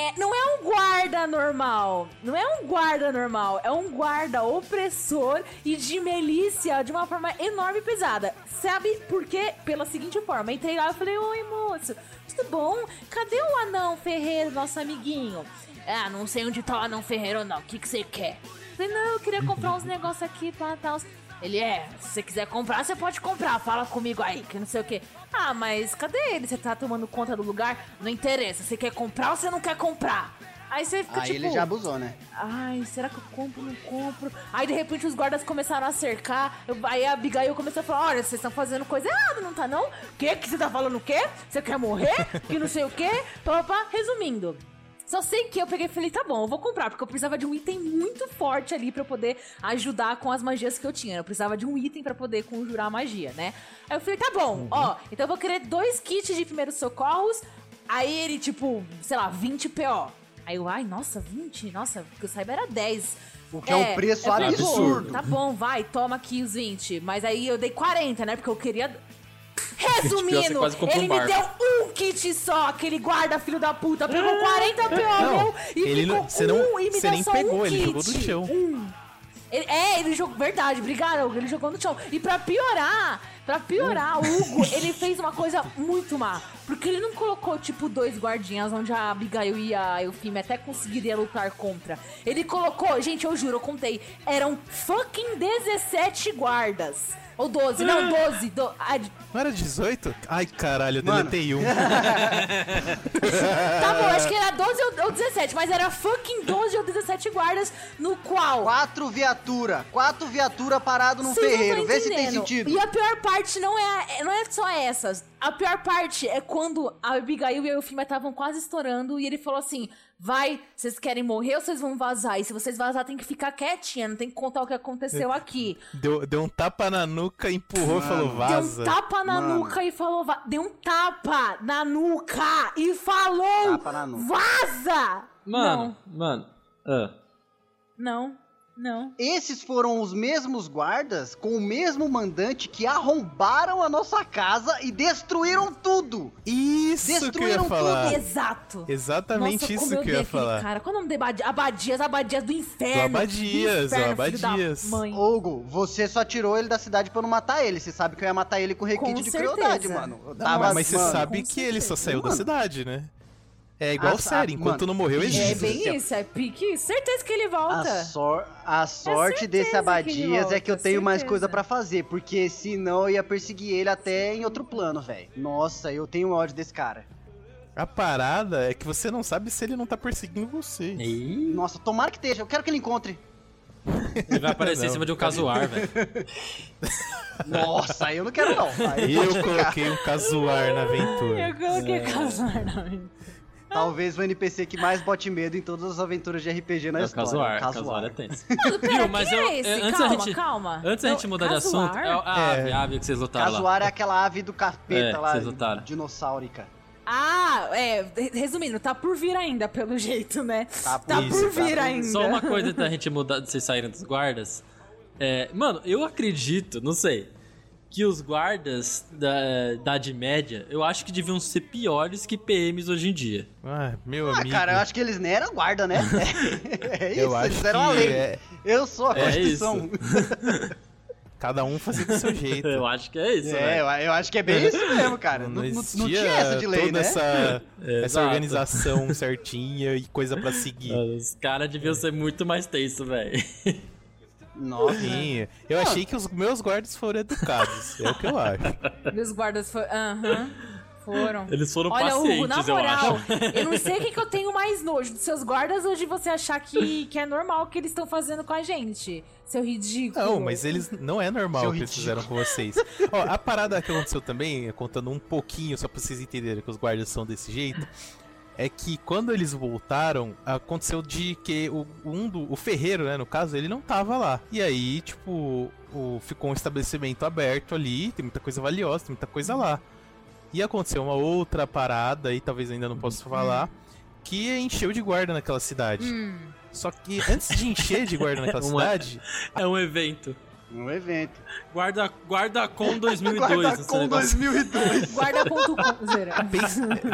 É, não é um guarda normal. Não é um guarda normal. É um guarda opressor e de milícia de uma forma enorme e pesada. Sabe por quê? Pela seguinte forma. Entrei lá e falei: Oi, moço, tudo bom? Cadê o anão ferreiro, nosso amiguinho? Ah, não sei onde tá o anão ferreiro, não. O que que você quer? Falei, não, eu queria comprar *laughs* uns negócios aqui pra tal. Ele é, se você quiser comprar, você pode comprar. Fala comigo aí, que não sei o quê. Ah, mas cadê ele? Você tá tomando conta do lugar? Não interessa. Você quer comprar ou você não quer comprar? Aí você fica
Aí
tipo.
ele já abusou, né?
Ai, será que eu compro ou não compro? Aí de repente os guardas começaram a cercar. Eu- aí a Abigail começou a falar: Olha, vocês estão fazendo coisa errada, não tá não? O que? Que você tá falando o quê? Você quer morrer? Que não sei o quê? Pá, pá, pá. Resumindo. Só sei que eu peguei e falei, tá bom, eu vou comprar, porque eu precisava de um item muito forte ali pra eu poder ajudar com as magias que eu tinha. Eu precisava de um item pra poder conjurar a magia, né? Aí eu falei, tá bom, ó, então eu vou querer dois kits de primeiros socorros. Aí ele, tipo, sei lá, 20 PO. Aí eu, ai, nossa, 20? Nossa, porque eu saiba era 10.
O que é um preço
falei,
absurdo.
Tá bom, vai, toma aqui os 20. Mas aí eu dei 40, né? Porque eu queria. Resumindo, ele
um
me deu um kit só, aquele guarda filho da puta, pegou 40 PO
Não,
meu e
ele
ficou
não- você não-
um e me deu
nem
só
pegou,
um
ele
kit.
jogou no chão.
Um. Ele- é, ele jogou. Verdade, obrigado. Ele jogou no chão. E pra piorar, pra piorar, o Hugo, ele fez uma coisa muito má. Porque ele não colocou, tipo, dois guardinhas onde a Abigail e a Eufime até conseguiria lutar contra. Ele colocou, gente, eu juro, eu contei, eram fucking 17 guardas. Ou 12, não, 12. Do,
ah, não era 18? Ai, caralho, eu deletei um. *laughs*
tá bom, acho que era 12 ou 17, mas era fucking 12 ou 17 guardas, no qual...
Quatro viatura, quatro viatura parado num ferreiro, vê se tem sentido.
E a pior parte não é, não é só essas. A pior parte é quando a Abigail e a Eufima estavam quase estourando e ele falou assim: vai, vocês querem morrer ou vocês vão vazar? E se vocês vazar, tem que ficar quietinha, não tem que contar o que aconteceu aqui.
Deu, deu um tapa na nuca, empurrou e falou vaza.
Deu um tapa na Mano. nuca e falou vaza. Deu um tapa na nuca e falou tapa na nuca. vaza!
Mano, não. mano. Uh.
Não. Não.
Esses foram os mesmos guardas com o mesmo mandante que arrombaram a nossa casa e destruíram tudo.
Isso destruíram que eu ia falar. tudo.
Exato.
Exatamente nossa, isso que eu ia falar.
Cara, qual é o nome de abadias? Abadias do inferno.
Do abadias, do inferno, abadias.
Mãe. Hugo, você só tirou ele da cidade pra não matar ele. Você sabe que eu ia matar ele com requinte com de certeza. crueldade, mano.
Tava, mas, você sabe que certeza. ele só saiu mano. da cidade, né? É igual a, série, enquanto mano, não morreu, existe.
É bem isso, é pique. Certeza que ele volta.
A, sor a sorte é desse Abadias que é que eu tenho certeza. mais coisa para fazer, porque senão eu ia perseguir ele até em outro plano, velho. Nossa, eu tenho ódio desse cara.
A parada é que você não sabe se ele não tá perseguindo você.
Nossa, tomara que esteja. Eu quero que ele encontre.
Ele vai aparecer não, *laughs* em cima de um casuar, velho. *laughs*
Nossa, aí eu não quero não.
Aí eu coloquei um casuar na aventura.
Eu coloquei é. casuar na aventura.
Talvez o NPC que mais bote medo em todas as aventuras de RPG na é história.
Casuar, casuar é tenso. Viu,
mas eu, é antes calma, a gente, calma.
Antes a gente mudar de assunto, é a ave, é. a ave que vocês lutaram
Casuar lá. é aquela ave do capeta é, lá, dinossaurica.
Ah, é, resumindo, tá por vir ainda, pelo *laughs* jeito, né? Tá por, tá isso, por vir tá ainda.
Só uma coisa da gente mudar, de vocês saírem dos guardas. É, mano, eu acredito, não sei que os guardas da Idade Média, eu acho que deviam ser piores que PMs hoje em dia.
Ah, meu ah, amigo.
cara, eu acho que eles nem eram guarda, né? É, *laughs* é isso, eu acho eles eram a lei. É... Eu sou a é Constituição. *laughs*
Cada um fazia do seu jeito.
eu acho que é isso,
É, né? eu acho que é bem isso mesmo, cara. Não, não, não tinha essa de lei,
toda né? essa, *laughs* essa organização certinha e coisa para seguir.
Os caras deviam ser muito mais tenso, velho.
Nossa. Sim, eu achei que os meus guardas foram educados. é o que eu acho. *laughs*
Meus guardas foram. Aham. Foram.
Eles foram Olha, pacientes, Hugo, na moral,
eu, eu não sei o que, que eu *laughs* tenho mais nojo dos seus guardas ou de você achar que, que é normal o que eles estão fazendo com a gente. Seu ridículo.
Não, mas eles não é normal o que eles fizeram com vocês. Ó, a parada que aconteceu também, contando um pouquinho, só pra vocês entenderem que os guardas são desse jeito é que quando eles voltaram, aconteceu de que o, um do, o ferreiro, né, no caso, ele não tava lá. E aí, tipo, o, ficou um estabelecimento aberto ali, tem muita coisa valiosa, tem muita coisa lá. E aconteceu uma outra parada, e talvez ainda não possa hum. falar, que encheu de guarda naquela cidade. Hum. Só que antes de encher de guarda naquela *laughs* cidade.
É um evento.
Um evento.
Guarda, guarda com *laughs* 2002.
guarda com 2002. *laughs*
guarda com tu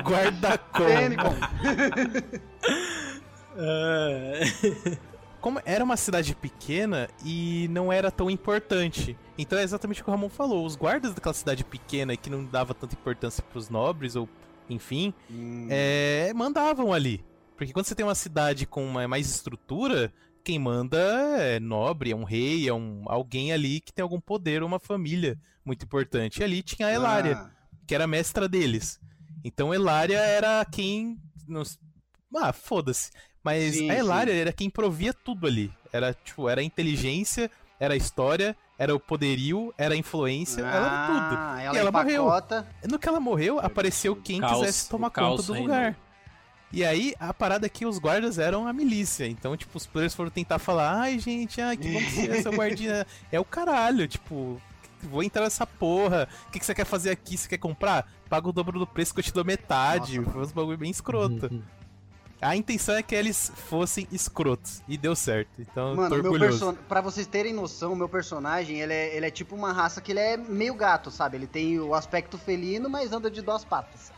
Guarda com. *laughs*
É.
Como era uma cidade pequena e não era tão importante. Então é exatamente o que o Ramon falou. Os guardas daquela cidade pequena e que não dava tanta importância para os nobres ou enfim, hum. é, mandavam ali. Porque quando você tem uma cidade com uma, mais estrutura, quem manda é nobre, é um rei, é um alguém ali que tem algum poder, uma família muito importante. E ali tinha a Elária, ah. que era a mestra deles. Então Elária era quem. Nos... Ah, foda-se. Mas sim, a Elária sim. era quem provia tudo ali. Era, tipo, era a inteligência, era a história, era o poderio, era a influência, ah, era tudo.
Ela e ela morreu.
No que ela morreu, apareceu quem caos, quisesse tomar conta do lugar. E aí, a parada é que os guardas eram a milícia. Então, tipo, os players foram tentar falar: ai, gente, ai, que bom que ser essa guardinha. *laughs* é o caralho, tipo, vou entrar nessa porra. O que, que você quer fazer aqui? Você quer comprar? Paga o dobro do preço que eu te dou metade. Foi uns bagulho bem escroto. Uhum. A intenção é que eles fossem escrotos. E deu certo. Então, Mano, tô orgulhoso. Meu
pra vocês terem noção, o meu personagem, ele é, ele é tipo uma raça que ele é meio gato, sabe? Ele tem o aspecto felino, mas anda de duas patas.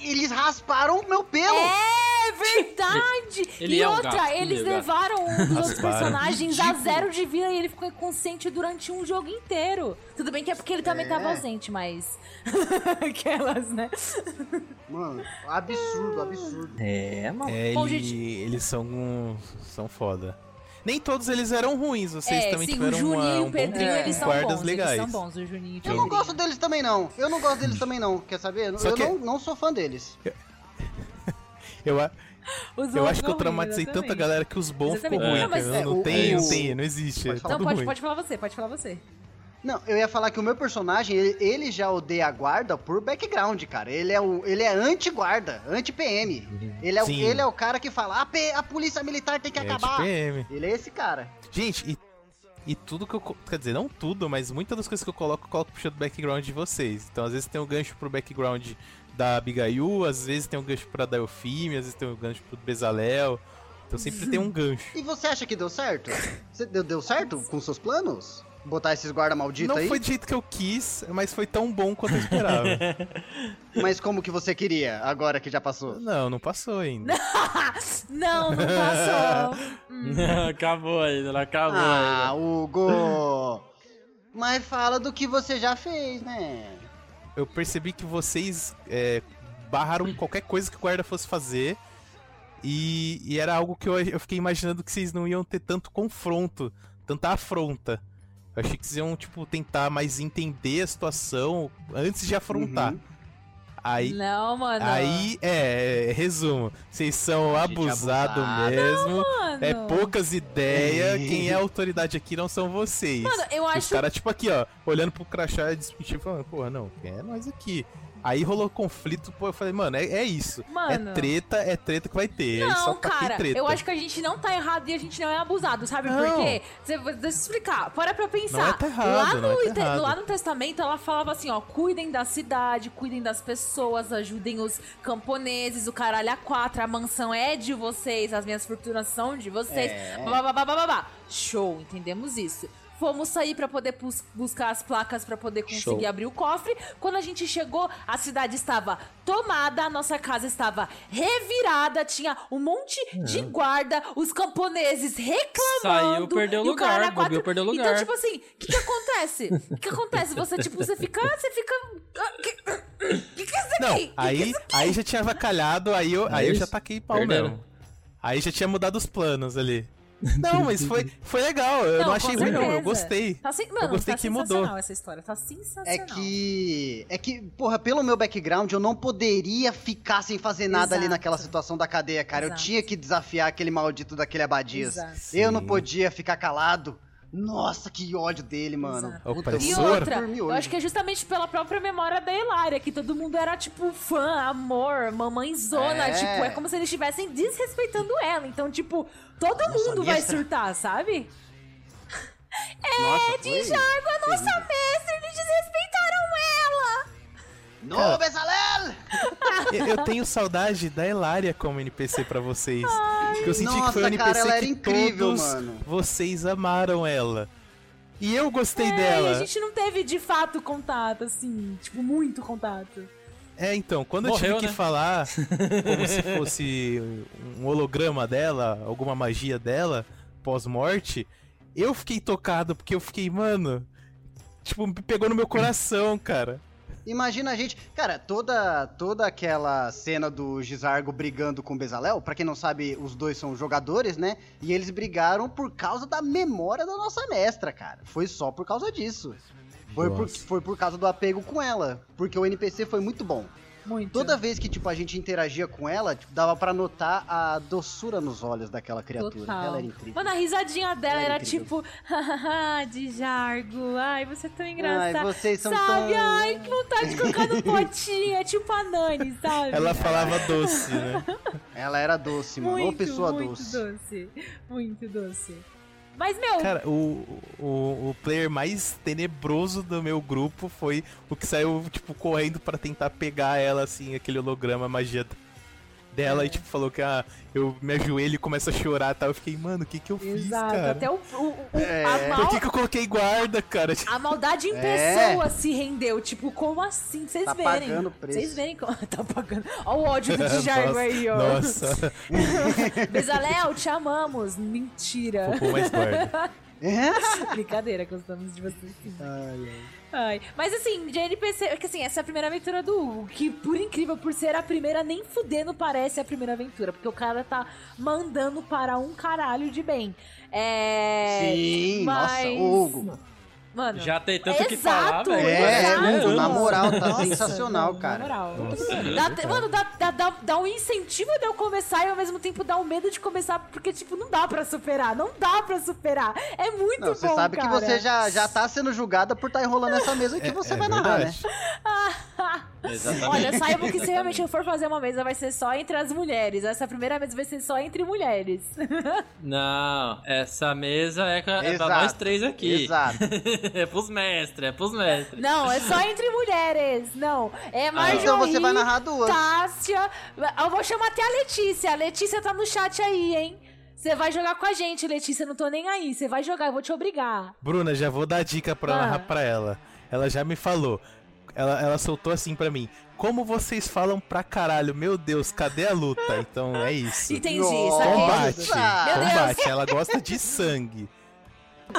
Eles rasparam o meu pelo.
É verdade! *laughs*
Ele
e
é um
outra,
gato,
eles
é
levaram um dos outros personagens a zero de vida e ele ficou inconsciente durante um jogo inteiro. Tudo bem que é porque ele também
É.
tava ausente, mas. *laughs* Aquelas, né?
Mano, absurdo, absurdo.
É, mano.
É,
Bom,
ele-
gente-
eles são são foda. Nem todos eles eram ruins, vocês
é,
também
sim, o
tiveram
Juninho
uma,
e
um
o
bom
Pedrinho,
é,
eles são
guardas
bons.
legais.
Eles são bons, o Juninho e o
Eu não gosto deles também, não. Eu não gosto deles também, não. Quer saber?
Só
eu
que-
não, não sou fã deles. *laughs*
Eu, a-
Os
eu acho que eu traumatizei tanta
exatamente.
galera que os bons ficou
Exatamente.
ruim.
Não, mas
entendeu?
é,
não
o-
tem,
o-
não tem, não existe.
Pode
é.
Então
tudo
pode,
ruim.
pode falar você, pode falar você.
Não, eu ia falar que o meu personagem, ele, ele já odeia a guarda por background, cara. Ele é, o, ele é anti-guarda, anti-PM. Ele, é o- ele é o cara que fala, a, P- a polícia militar tem que
É
acabar.
TPM.
Ele é esse cara.
Gente, e, e tudo que eu. Quer dizer, não tudo, mas muitas das coisas que eu coloco, eu coloco puxando do background de vocês. Então, às vezes tem um gancho pro background da Abigail, às vezes tem um gancho pra da Eufime, às vezes tem um gancho pro Bezalel. Então sempre tem um *laughs* gancho.
E você acha que deu certo? Você deu, deu certo com seus planos? Botar esses guarda malditos
Não
aí?
foi do jeito que eu quis, mas foi tão bom quanto eu esperava. *laughs*
Mas como que você queria, agora que já passou?
não, não passou ainda. *laughs*
Não, não passou. *laughs* Hum.
acabou ainda, não acabou
Ah,
ainda.
Hugo! Mas fala do que você já fez, né?
Eu percebi que vocês é, barraram qualquer coisa que o guarda fosse fazer. E, e era algo que eu, eu fiquei imaginando que vocês não iam ter tanto confronto, tanta afronta. Eu achei que vocês iam, tipo, tentar mais entender a situação antes de afrontar.
Uhum.
Aí,
Não, mano.
aí, é, é, resumo, vocês são
Gente
abusados
abusada.
mesmo.
Mano.
É poucas ideias. *laughs* Quem é a autoridade aqui não são vocês.
Mano, eu
Os
acho.
caras, tipo, aqui, ó, olhando pro crachá e discutindo, falando, porra, não, é nós aqui. Aí rolou conflito, pô, eu falei, mano, é, é isso.
Mano.
É treta, é treta que vai ter. só
Não,
pra ter
cara,
treta.
eu acho que a gente não tá errado e a gente não é abusado, sabe por
Não.
quê? Cê- Deixa eu explicar, para pra pensar.
Não é tá errado,
lá,
não
no,
é tá
lá no testamento ela falava assim, ó, cuidem da cidade, cuidem das pessoas, ajudem os camponeses, o caralho a quatro, a mansão é de vocês, as minhas fortunas são de vocês,
É.
Show, entendemos isso. Fomos sair pra poder bus- buscar as placas pra poder conseguir
Show.
abrir o cofre. Quando a gente chegou, a cidade estava tomada, a nossa casa estava revirada, tinha um monte de guarda, os camponeses reclamando.
Saiu, perdeu
o
lugar,
a quatro-
perdeu
Então,
lugar.
tipo assim, o que, que acontece? O que, acontece? Você, tipo, você fica. Você fica. ah, que- que, que é isso
Não,
aqui? É
aí,
isso aqui?
aí já tinha avacalhado, aí eu, aí eu já taquei pau
Perderam.
mesmo. Aí já tinha mudado os planos ali. *laughs* Não, mas foi, foi legal, eu não,
com
achei ruim não, eu gostei.
Tá sen- Mano,
gostei
tá
que mudou.
sensacional essa história. Tá sensacional.
É que. É que, porra, pelo meu background, eu não poderia ficar sem fazer nada ali
Exato.
naquela situação da cadeia, cara.
Exato.
Eu tinha que desafiar aquele maldito daquele Abadias.
Exato.
Eu não podia ficar calado. Nossa, que ódio dele, mano.
Exato.
Puta,
E outra, eu acho que é justamente pela própria memória da Hilária, que todo mundo era, tipo, fã, amor, mamãezona,
É.
tipo, é como se eles estivessem desrespeitando ela. Então, tipo, todo
Nossa,
mundo vai
mestra.
surtar, sabe?
Nossa,
É, de
foi
Jargo, a nossa mestra, eles desrespeitaram!
No, Bezalel!
Eu, eu tenho saudade da Hilária como NPC pra vocês. Porque eu senti que foi um
Nossa,
NPC
cara, ela
que
era incrível,
todos
mano.
vocês amaram ela. E eu gostei
É, e
dela.
a gente não teve de fato contato, assim, tipo, muito contato.
É, então, quando eu
Morreu,
tive que
né?
falar *laughs* como se fosse um holograma dela, alguma magia dela, pós-morte, eu fiquei tocado, porque eu fiquei, mano. Tipo, me pegou no meu coração, cara.
Imagina a gente. Cara, toda, toda aquela cena do Gizargo brigando com o Bezalel, pra quem não sabe, os dois são jogadores, né? E eles brigaram por causa da memória da nossa mestra, cara. Foi só por causa disso. Foi por, foi por causa do apego com ela. Porque o NPC foi muito bom.
Muito.
Toda vez que, tipo, a gente interagia com ela, tipo, dava pra notar a doçura nos olhos daquela criatura.
Total.
Ela era incrível.
Mano, a risadinha dela
Ela era
era tipo, de Jargo, ai, você é tão engraçado.
Ai, vocês são
sabe?
tão...
Ai, que vontade de colocar no potinho, é tipo a Nani, sabe?
Ela falava doce, né?
Ela era doce, mano.
Muito,
pessoa
muito
doce.
doce. Muito doce. Mas, meu,
Cara, o, o, o player mais tenebroso do meu grupo foi o que saiu, tipo, correndo pra tentar pegar ela, assim, aquele holograma, magia. Dela e, tipo, falou que ah, eu me ajoelho e começo a chorar e tal. Eu fiquei, mano, o que que eu fiz,
Exato,
cara?
até o, o, o-
É.
a, mal-
Por que que eu coloquei guarda, cara?
a maldade em
É.
pessoa se rendeu. Tipo, como assim? Vocês
Tá
verem.
pagando o preço.
Vocês verem como. *laughs* tá pagando. Olha o ódio do *laughs* Django aí, ó.
Nossa, *laughs*
Bezalel, te amamos. Mentira.
vou mais guarda.
É?
Brincadeira, gostamos de você sim.
Ai, ai.
Ai, Mas assim, de NPC, é que assim, essa é a primeira aventura do Hugo, que por incrível, por ser a primeira, nem fudendo parece a primeira aventura, porque o cara tá mandando para um caralho de bem. É.
Sim, nossa,
mas-
Hugo.
Mano.
Já tem tanto o que
Exato,
falar, velho.
É,
exato.
Hugo, na moral, tá
Nossa,
sensacional, cara.
Na moral.
Nossa,
Dá-
cara.
mano, dá, dá, dá, um incentivo de eu começar e ao mesmo tempo dá um medo de começar, porque, tipo, não dá pra superar. Não dá pra superar. É muito
Não,
bom,
você sabe que
cara.
você já, já tá sendo julgada por estar enrolando essa mesa que
É-
você
é
vai narrar, né?
Exatamente.
Olha, saiba que se realmente eu for fazer uma mesa, vai ser só entre as mulheres. Essa primeira mesa vai ser só entre mulheres. *laughs*
Não, essa mesa é, pra- é pra
Exato,
nós três aqui.
Exato. *laughs* *laughs*
é pros mestres, é pros mestres.
Não, é só entre mulheres. Não, é Marjorie,
Então você vai narrar duas.
Tássia. Eu vou chamar até a Letícia. A Letícia tá no chat aí, hein? Você vai jogar com a gente, Letícia. Não tô nem aí. Você vai jogar, eu vou te obrigar.
Bruna, já vou dar dica pra
Ah.
narrar pra ela. Ela já me falou. Ela, ela soltou assim pra mim. Como vocês falam pra caralho, meu Deus, cadê a luta? Então é isso.
Entendi,
Nossa.
Combate. Combate. Ela gosta de sangue.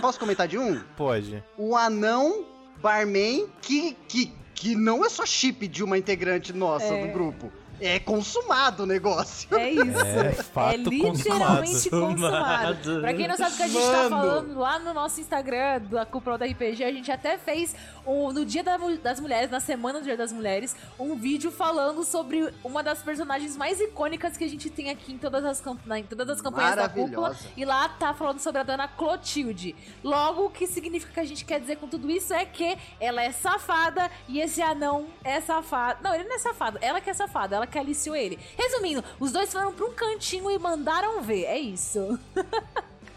Posso comentar de um?
Pode.
O anão barman que, que, que não é só chip de uma integrante nossa
É.
do grupo. É consumado o negócio.
É isso.
É, fato
literalmente
consumado.
consumado. Pra quem não sabe o que a gente tá
Mano.
falando, lá no nosso Instagram, da Cúpula da RPG, a gente até fez um, no Dia das Mulheres, na semana do Dia das Mulheres, um vídeo falando sobre uma das personagens mais icônicas que a gente tem aqui em todas as, camp- na- em todas as campanhas da Cúpula.
Maravilhosa.
E lá tá falando sobre a dona Clotilde. Logo, o que significa que a gente quer dizer com tudo isso é que ela é safada e esse anão é safado. Não, ele não é safado, ela que é safada, ela que aliciou ele. Resumindo, os dois foram pra um cantinho e mandaram ver. É isso. *laughs*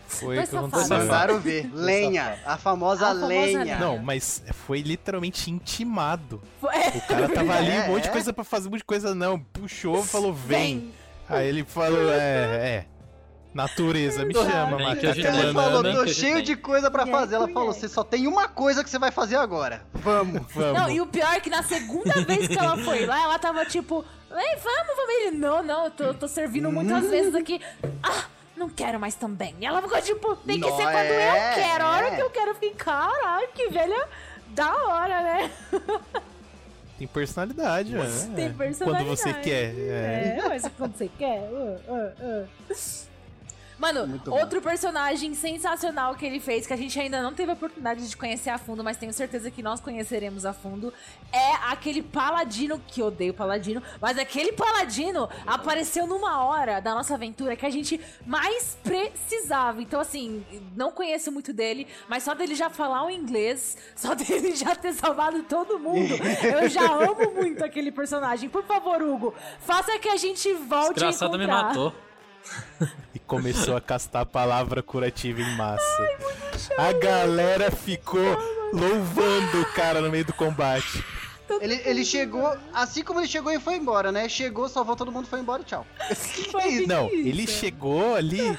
Foi
Dois safados.
Mandaram ver. Lenha. A famosa,
A famosa
lenha.
lenha.
Não, mas foi literalmente intimado.
É,
O cara *laughs* tava ali, um monte de
É,
coisa pra fazer, um monte de coisa não. Puxou, falou, vem. Aí ele falou, é, é. Natureza, me chama, macaca
Ele
tem.
falou, tô cheio de coisa pra
É,
fazer. Ela
é.
falou, você só tem uma coisa que você vai fazer agora. Vamos.
Vamos.
Não, e o pior é que na segunda *laughs* vez que ela foi lá, ela tava tipo, Ei, vamos, vamos. Ele, não, não, eu tô, tô servindo muitas
Hum.
vezes aqui. Ah, não quero mais também. E ela ficou tipo, tem que
Não,
ser quando
é,
eu quero. A hora
é.
que eu quero ficar, caralho, que velha da hora, né?
Tem personalidade, né?
Tem personalidade.
Quando você quer. É.
É, mas quando você quer. uh, uh, uh. Mano,
Muito bom.
outro personagem sensacional que ele fez, que a gente ainda não teve a oportunidade de conhecer a fundo, mas tenho certeza que nós conheceremos a fundo, é aquele paladino, que eu odeio paladino, mas aquele paladino apareceu numa hora da nossa aventura que a gente mais precisava. Então, assim, não conheço muito dele, mas só dele já falar o inglês, *laughs* só dele já ter salvado todo mundo, eu já amo muito aquele personagem. Por favor, Hugo, faça que a gente volte a
Desgraçado me
encontrar.
matou. *laughs*
E começou a castar a palavra curativa em massa. a galera ficou louvando o cara no meio do combate.
Ele, ele chegou, assim como ele chegou e foi embora, né? Chegou, salvou todo mundo, foi embora e tchau.
Foi *laughs*
Que isso?
Não, ele chegou ali,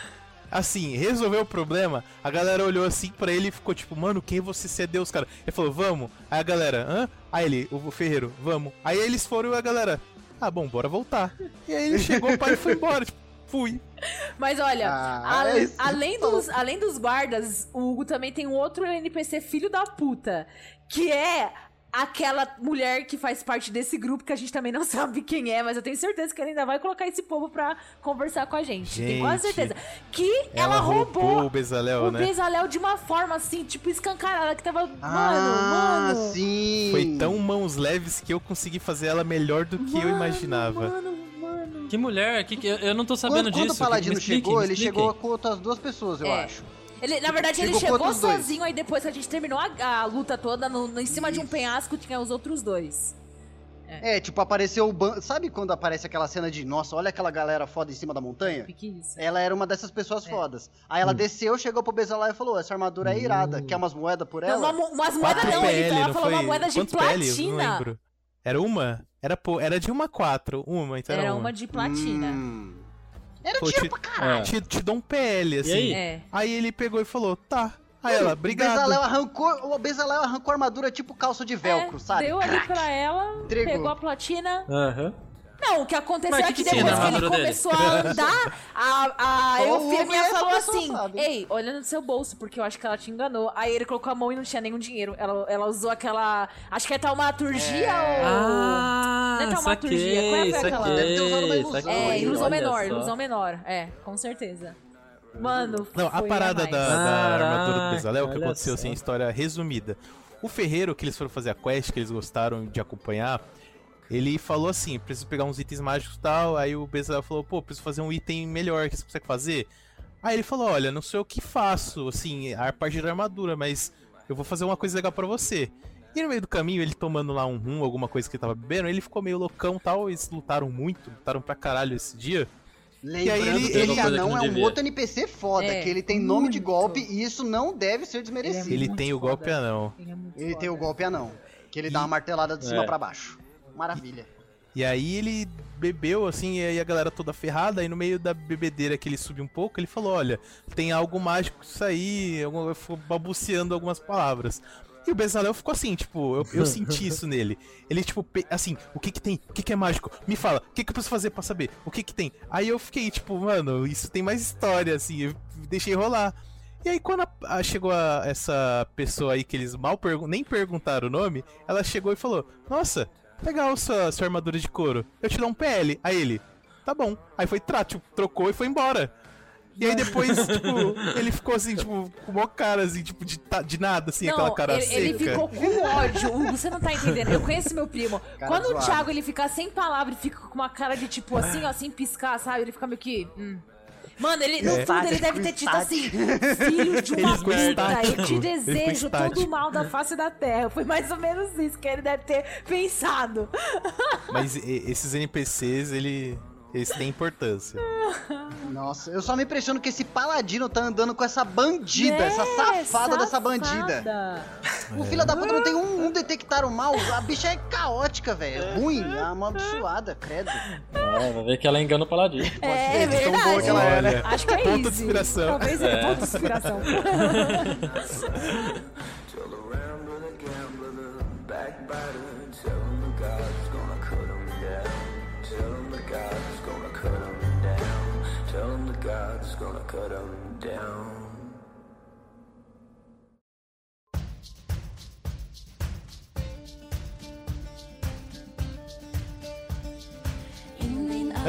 assim, resolveu o problema. A galera olhou assim pra ele e ficou tipo, mano, quem você se é Deus, cara? Ele falou, vamos. Aí a galera, hã? Aí ele, o Ferreiro, vamos. Aí eles foram e a galera, ah, bom, bora voltar. E aí ele chegou, o pai foi embora, tipo, fui.
Mas olha,
Ah,
a-
é
além, dos, além dos guardas, o Hugo também tem um outro NPC filho da puta, que é aquela mulher que faz parte desse grupo que a gente também não *laughs* sabe quem é, mas eu tenho certeza que ele ainda vai colocar esse povo pra conversar com a gente. Tenho quase
Gente,
certeza. Que ela, roubou,
o Bezalel,
o
né?
Bezalel de uma forma assim, tipo, escancarada, que tava.
Ah,
mano, mano.
sim.
Foi tão mãos leves que eu consegui fazer ela melhor do que eu
mano,
imaginava.
Mano, mano.
Que mulher, que, que- eu- não tô sabendo
Quando, quando
disso.
o Paladino
me expliquem,
chegou, ele chegou com outras duas pessoas, eu
É.
acho.
Ele, na verdade, ele
Chegou outros dois.
sozinho, aí depois que a gente terminou a, a luta toda, no, no- em cima de um
Isso.
penhasco, tinha os outros dois.
É, tipo, apareceu o ban... Sabe quando aparece aquela cena de, nossa, olha aquela galera foda em cima da montanha?
Que que é isso?
Ela era uma dessas pessoas
É.
fodas. Aí ela desceu, chegou pro Bezalá e falou: essa armadura é irada. Quer umas moedas por
Não,
ela?
uma mo- umas moedas não, ele, ela
não
falou
foi?
uma moeda de
Quantos PL? Eu Não
platina.
lembro. Era uma? Era, pô, era de uma a quatro. Uma, então era,
Era
uma.
uma de platina.
Hum. Era
Pô,
dinheiro
te-
pra caralho.
Te, te dou um PL, assim.
aí?
É.
Aí ele pegou e falou, tá. Aí ela,
O
obrigado.
Bezalel arrancou, o Bezalel arrancou a armadura tipo calça de velcro,
É,
sabe?
Deu ali pra ela,
Entregou.
pegou a platina.
Aham.
Não, o que aconteceu
Mas
é
que
que
que
depois que ele
armadura dele?
começou a andar, a, a
o e essa
falou assim:
sabe.
Ei, olha no seu bolso, porque eu acho que ela te enganou. Aí ele colocou a mão e não tinha nenhum dinheiro. Ela, ela usou aquela. Acho que é taumaturgia
É.
ou.
Ah,
Não é taumaturgia, qual é
saquei,
aquela?
saquei,
Deve ter usado uma ilusão.
saquei.
É, ilusão menor,
só.
ilusão menor. É, com certeza. Mano,
Não, a parada da, da armadura do Bezalel, que
olha
aconteceu
só.
assim, história resumida. O Ferreiro, que eles foram fazer a quest, que eles gostaram de acompanhar, ele falou assim: preciso pegar uns itens mágicos e tal. Aí o Bezalel falou: pô, preciso fazer um item melhor que você consegue fazer. Aí ele falou: olha, não sei o que faço, assim, a parte da armadura, mas eu vou fazer uma coisa legal pra você. E no meio do caminho, ele tomando lá um rum, alguma coisa que ele tava bebendo, ele ficou meio loucão e tal. Eles lutaram muito, lutaram pra caralho esse dia.
Lembrando
aí ele-
que
ele-
anão
não
é um
devia.
outro NPC foda,
É,
que ele tem nome de golpe e isso não deve ser
Ele é
desmerecido.
Ele tem o
foda.
golpe anão.
Ele, é
Ele tem o golpe anão, que ele dá uma martelada de cima
É.
pra baixo. Maravilha.
E aí ele bebeu, assim, e aí a galera toda ferrada, aí no meio da bebedeira que ele subiu um pouco, ele falou, olha, tem algo mágico isso aí, ficou babuceando algumas palavras. E o Bezalel ficou assim, tipo, eu, eu senti isso *laughs* nele. Ele, tipo, assim, o que que tem? O que que é mágico? Me fala, o que que eu preciso fazer pra saber? O que que tem? Aí eu fiquei, tipo, mano, isso tem mais história, assim, eu deixei rolar. E aí quando a- a- chegou a- essa pessoa aí que eles mal pergun nem perguntaram o nome, ela chegou e falou, nossa, legal sua, sua armadura de couro, eu te dou um PL. Aí ele, tá bom. Aí foi, tra tipo, trocou e foi embora. E aí depois, *laughs* tipo, ele ficou assim, tipo, com uma cara, assim, tipo, de, de nada, assim, aquela cara
ele,
seca.
ele ficou com ódio. Hugo, você não tá entendendo. Eu conheço meu primo. *laughs*
Cara
Quando o
zoado.
Thiago ele fica sem palavra e fica com uma cara de tipo assim, ó, sem piscar, sabe? Ele fica meio que. hum. Mano, ele, no
É.
fundo ele deve ter dito assim: Filho de uma puta, eu te desejo todo o mal da face da terra. Foi mais ou menos isso que ele deve ter pensado.
Mas e- esses NPCs, ele, eles têm importância. *laughs*
Nossa, eu só me impressiono que esse paladino tá andando com essa bandida, essa
É,
safada dessa bandida.
safada.
O filho da puta não tem um, um detectar o mal. A bicha é caótica, velho. É ruim, é uma *laughs* absurda, credo.
É, vai ver que ela engana o paladino.
É,
ser, de tão boa
verdade.
que ela é, né?
Acho que é
Ponto de
easy.
inspiração.
Talvez é,
É.
ponto de inspiração. *laughs*
Backbiter. Cut him down.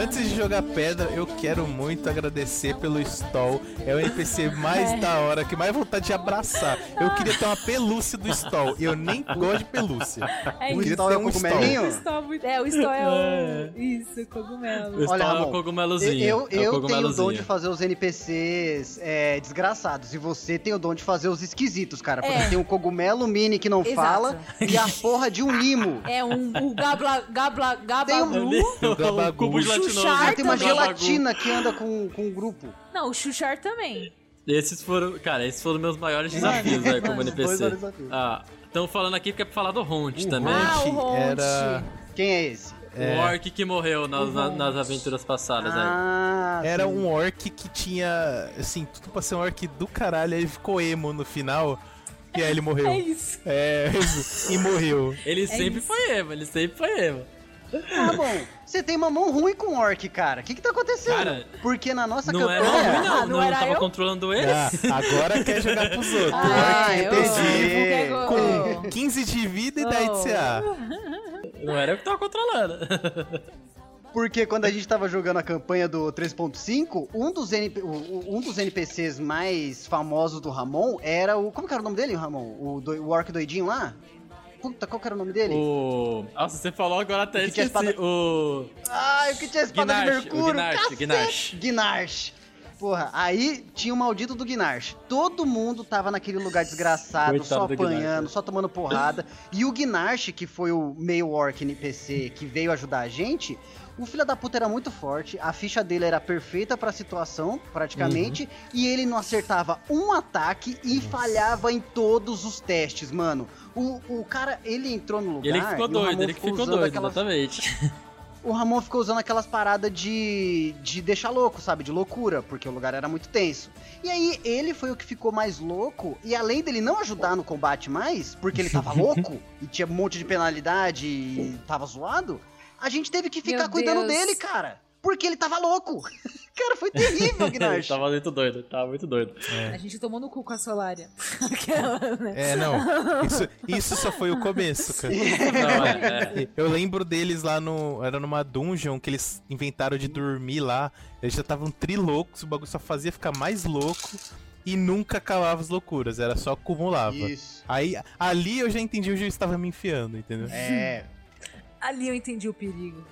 Antes de jogar pedra, eu quero muito agradecer pelo Stall. É o NPC mais da hora, que mais vontade de abraçar. Eu queria ter uma pelúcia do Stall. Eu nem gosto de pelúcia.
É
Eu
O Stall é o
um
cogumelinho?
O Stall é É, o Stall é o. Isso, cogumelo.
O
Olha,
Stall é
Ramon,
o cogumelozinho.
Eu,
é o
eu tenho o dom de fazer os NPCs é, desgraçados. E você tem o dom de fazer os esquisitos, cara. Porque
É.
tem um cogumelo mini que não
Exato.
fala e a *laughs* porra de um limo.
É um o gabla gabla
Tem um-
gabagu. *laughs*
o cubo gelatinoso.
Chuchar
tem uma
também.
gelatina que anda com, com um grupo.
Não, o Xuxar também.
Esses foram, cara, esses foram meus maiores desafios, né, como NPC.
desafios.
Ah, estão falando aqui que é pra falar do Hond também.
Ah, o Ronte.
era,
Quem é esse?
O orc que morreu nas, na- nas aventuras passadas aí.
Ah,
era
sim.
um orc que tinha, assim, tudo pra ser um orc do caralho. Aí ele ficou emo no final. E aí ele morreu. *laughs*
É isso.
É, e morreu.
Ele sempre
isso.
foi emo, ele sempre foi emo.
Ah, bom. Você tem uma mão ruim com orc, cara. O que que tá acontecendo?
Cara,
Porque na nossa
Não era
campanha...
ruim, não.
Ah, não
Não,
era
tava
eu?
controlando ele.
Ah, agora quer jogar pros outros.
Ah,
orc
eu- eu-
com 15 de vida e 10 de CA.
Não era eu que tava controlando.
Porque quando a gente tava jogando a campanha do 3.5, um dos, NP, um dos NPCs mais famosos do Ramon era o. Como que era o nome dele, Ramon? O, do, o orc doidinho lá? Puta, qual que era o nome dele?
o. Nossa, você falou agora até
O
esqueci.
espada-
O.
Ai, o que tinha a espada de Mercúrio? Cacete!
Gnash.
Gnash. Porra, aí tinha o maldito do Gnarch. Todo mundo tava naquele lugar desgraçado,
Coitado
só
do
apanhando,
Gnarch.
só tomando porrada. E o Gnarch, que foi o meio orc NPC que veio ajudar a gente, o filho da puta era muito forte, a ficha dele era perfeita pra situação, praticamente, e ele não acertava um ataque e falhava em todos os testes, mano. O, o cara, ele entrou no lugar.
Ele ficou
e
doido, ele ficou
usando
doido,
aquelas-
exatamente. *laughs*
o Ramon ficou usando aquelas paradas de, de deixar louco, sabe? De loucura, porque o lugar era muito tenso. E aí, ele foi o que ficou mais louco, e além dele não ajudar no combate mais, porque ele tava *laughs* louco, e tinha um monte de penalidade e tava zoado, a gente teve que ficar
Meu
cuidando
Deus.
dele, cara. Porque ele tava louco. *laughs* cara, foi terrível, *laughs* Gnarch.
tava muito doido, tava muito doido.
A gente tomou no cu com a Solária. *laughs* Aquela, né?
É, não. Isso, isso só foi o começo, cara.
Não, é, é.
Eu lembro deles lá no. Era numa dungeon que eles inventaram de dormir lá. Eles já estavam trilocos, o bagulho só fazia ficar mais louco e nunca calava as loucuras, era só acumulava.
Isso.
Aí ali eu já entendi onde eu estava me enfiando, entendeu?
É.
Ali eu entendi o perigo.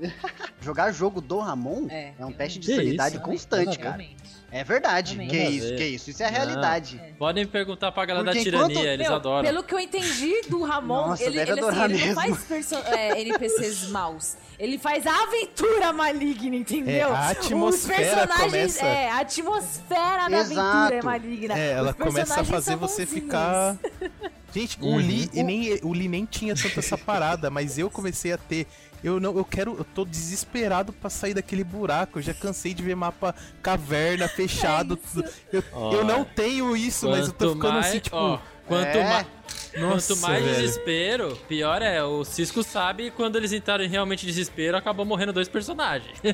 *laughs*
Jogar jogo do Ramon
É,
é, um teste de sanidade
isso?
constante, cara.
Realmente.
É verdade.
Realmente.
Que isso, que isso. Isso é a realidade.
Podem perguntar pra galera
Porque
da tirania,
enquanto-
eles
Meu,
adoram.
Pelo que eu entendi do Ramon,
Nossa,
ele, ele, assim, ele não faz perso- é, NPCs maus. Ele faz a aventura maligna, entendeu?
É, a atmosfera
Os personagens,
começa-
É, a atmosfera da
Exato.
aventura é maligna.
É, ela
Os
começa a fazer você ficar. *laughs* Gente, o
Uhum.
Lee e nem o Lee nem tinha tanto essa parada, *laughs* mas eu comecei a ter. Eu não, eu quero, eu tô desesperado pra sair daquele buraco. Eu já cansei de ver mapa caverna *laughs* fechado. tudo. Eu,
Ó,
eu não tenho isso, mas eu tô ficando
mais,
assim, tipo.
ó, quanto,
É.
mais,
nossa,
quanto mais
velho.
desespero, pior é. O Cisco sabe quando eles entraram em realmente desespero, acabou morrendo dois personagens. *laughs*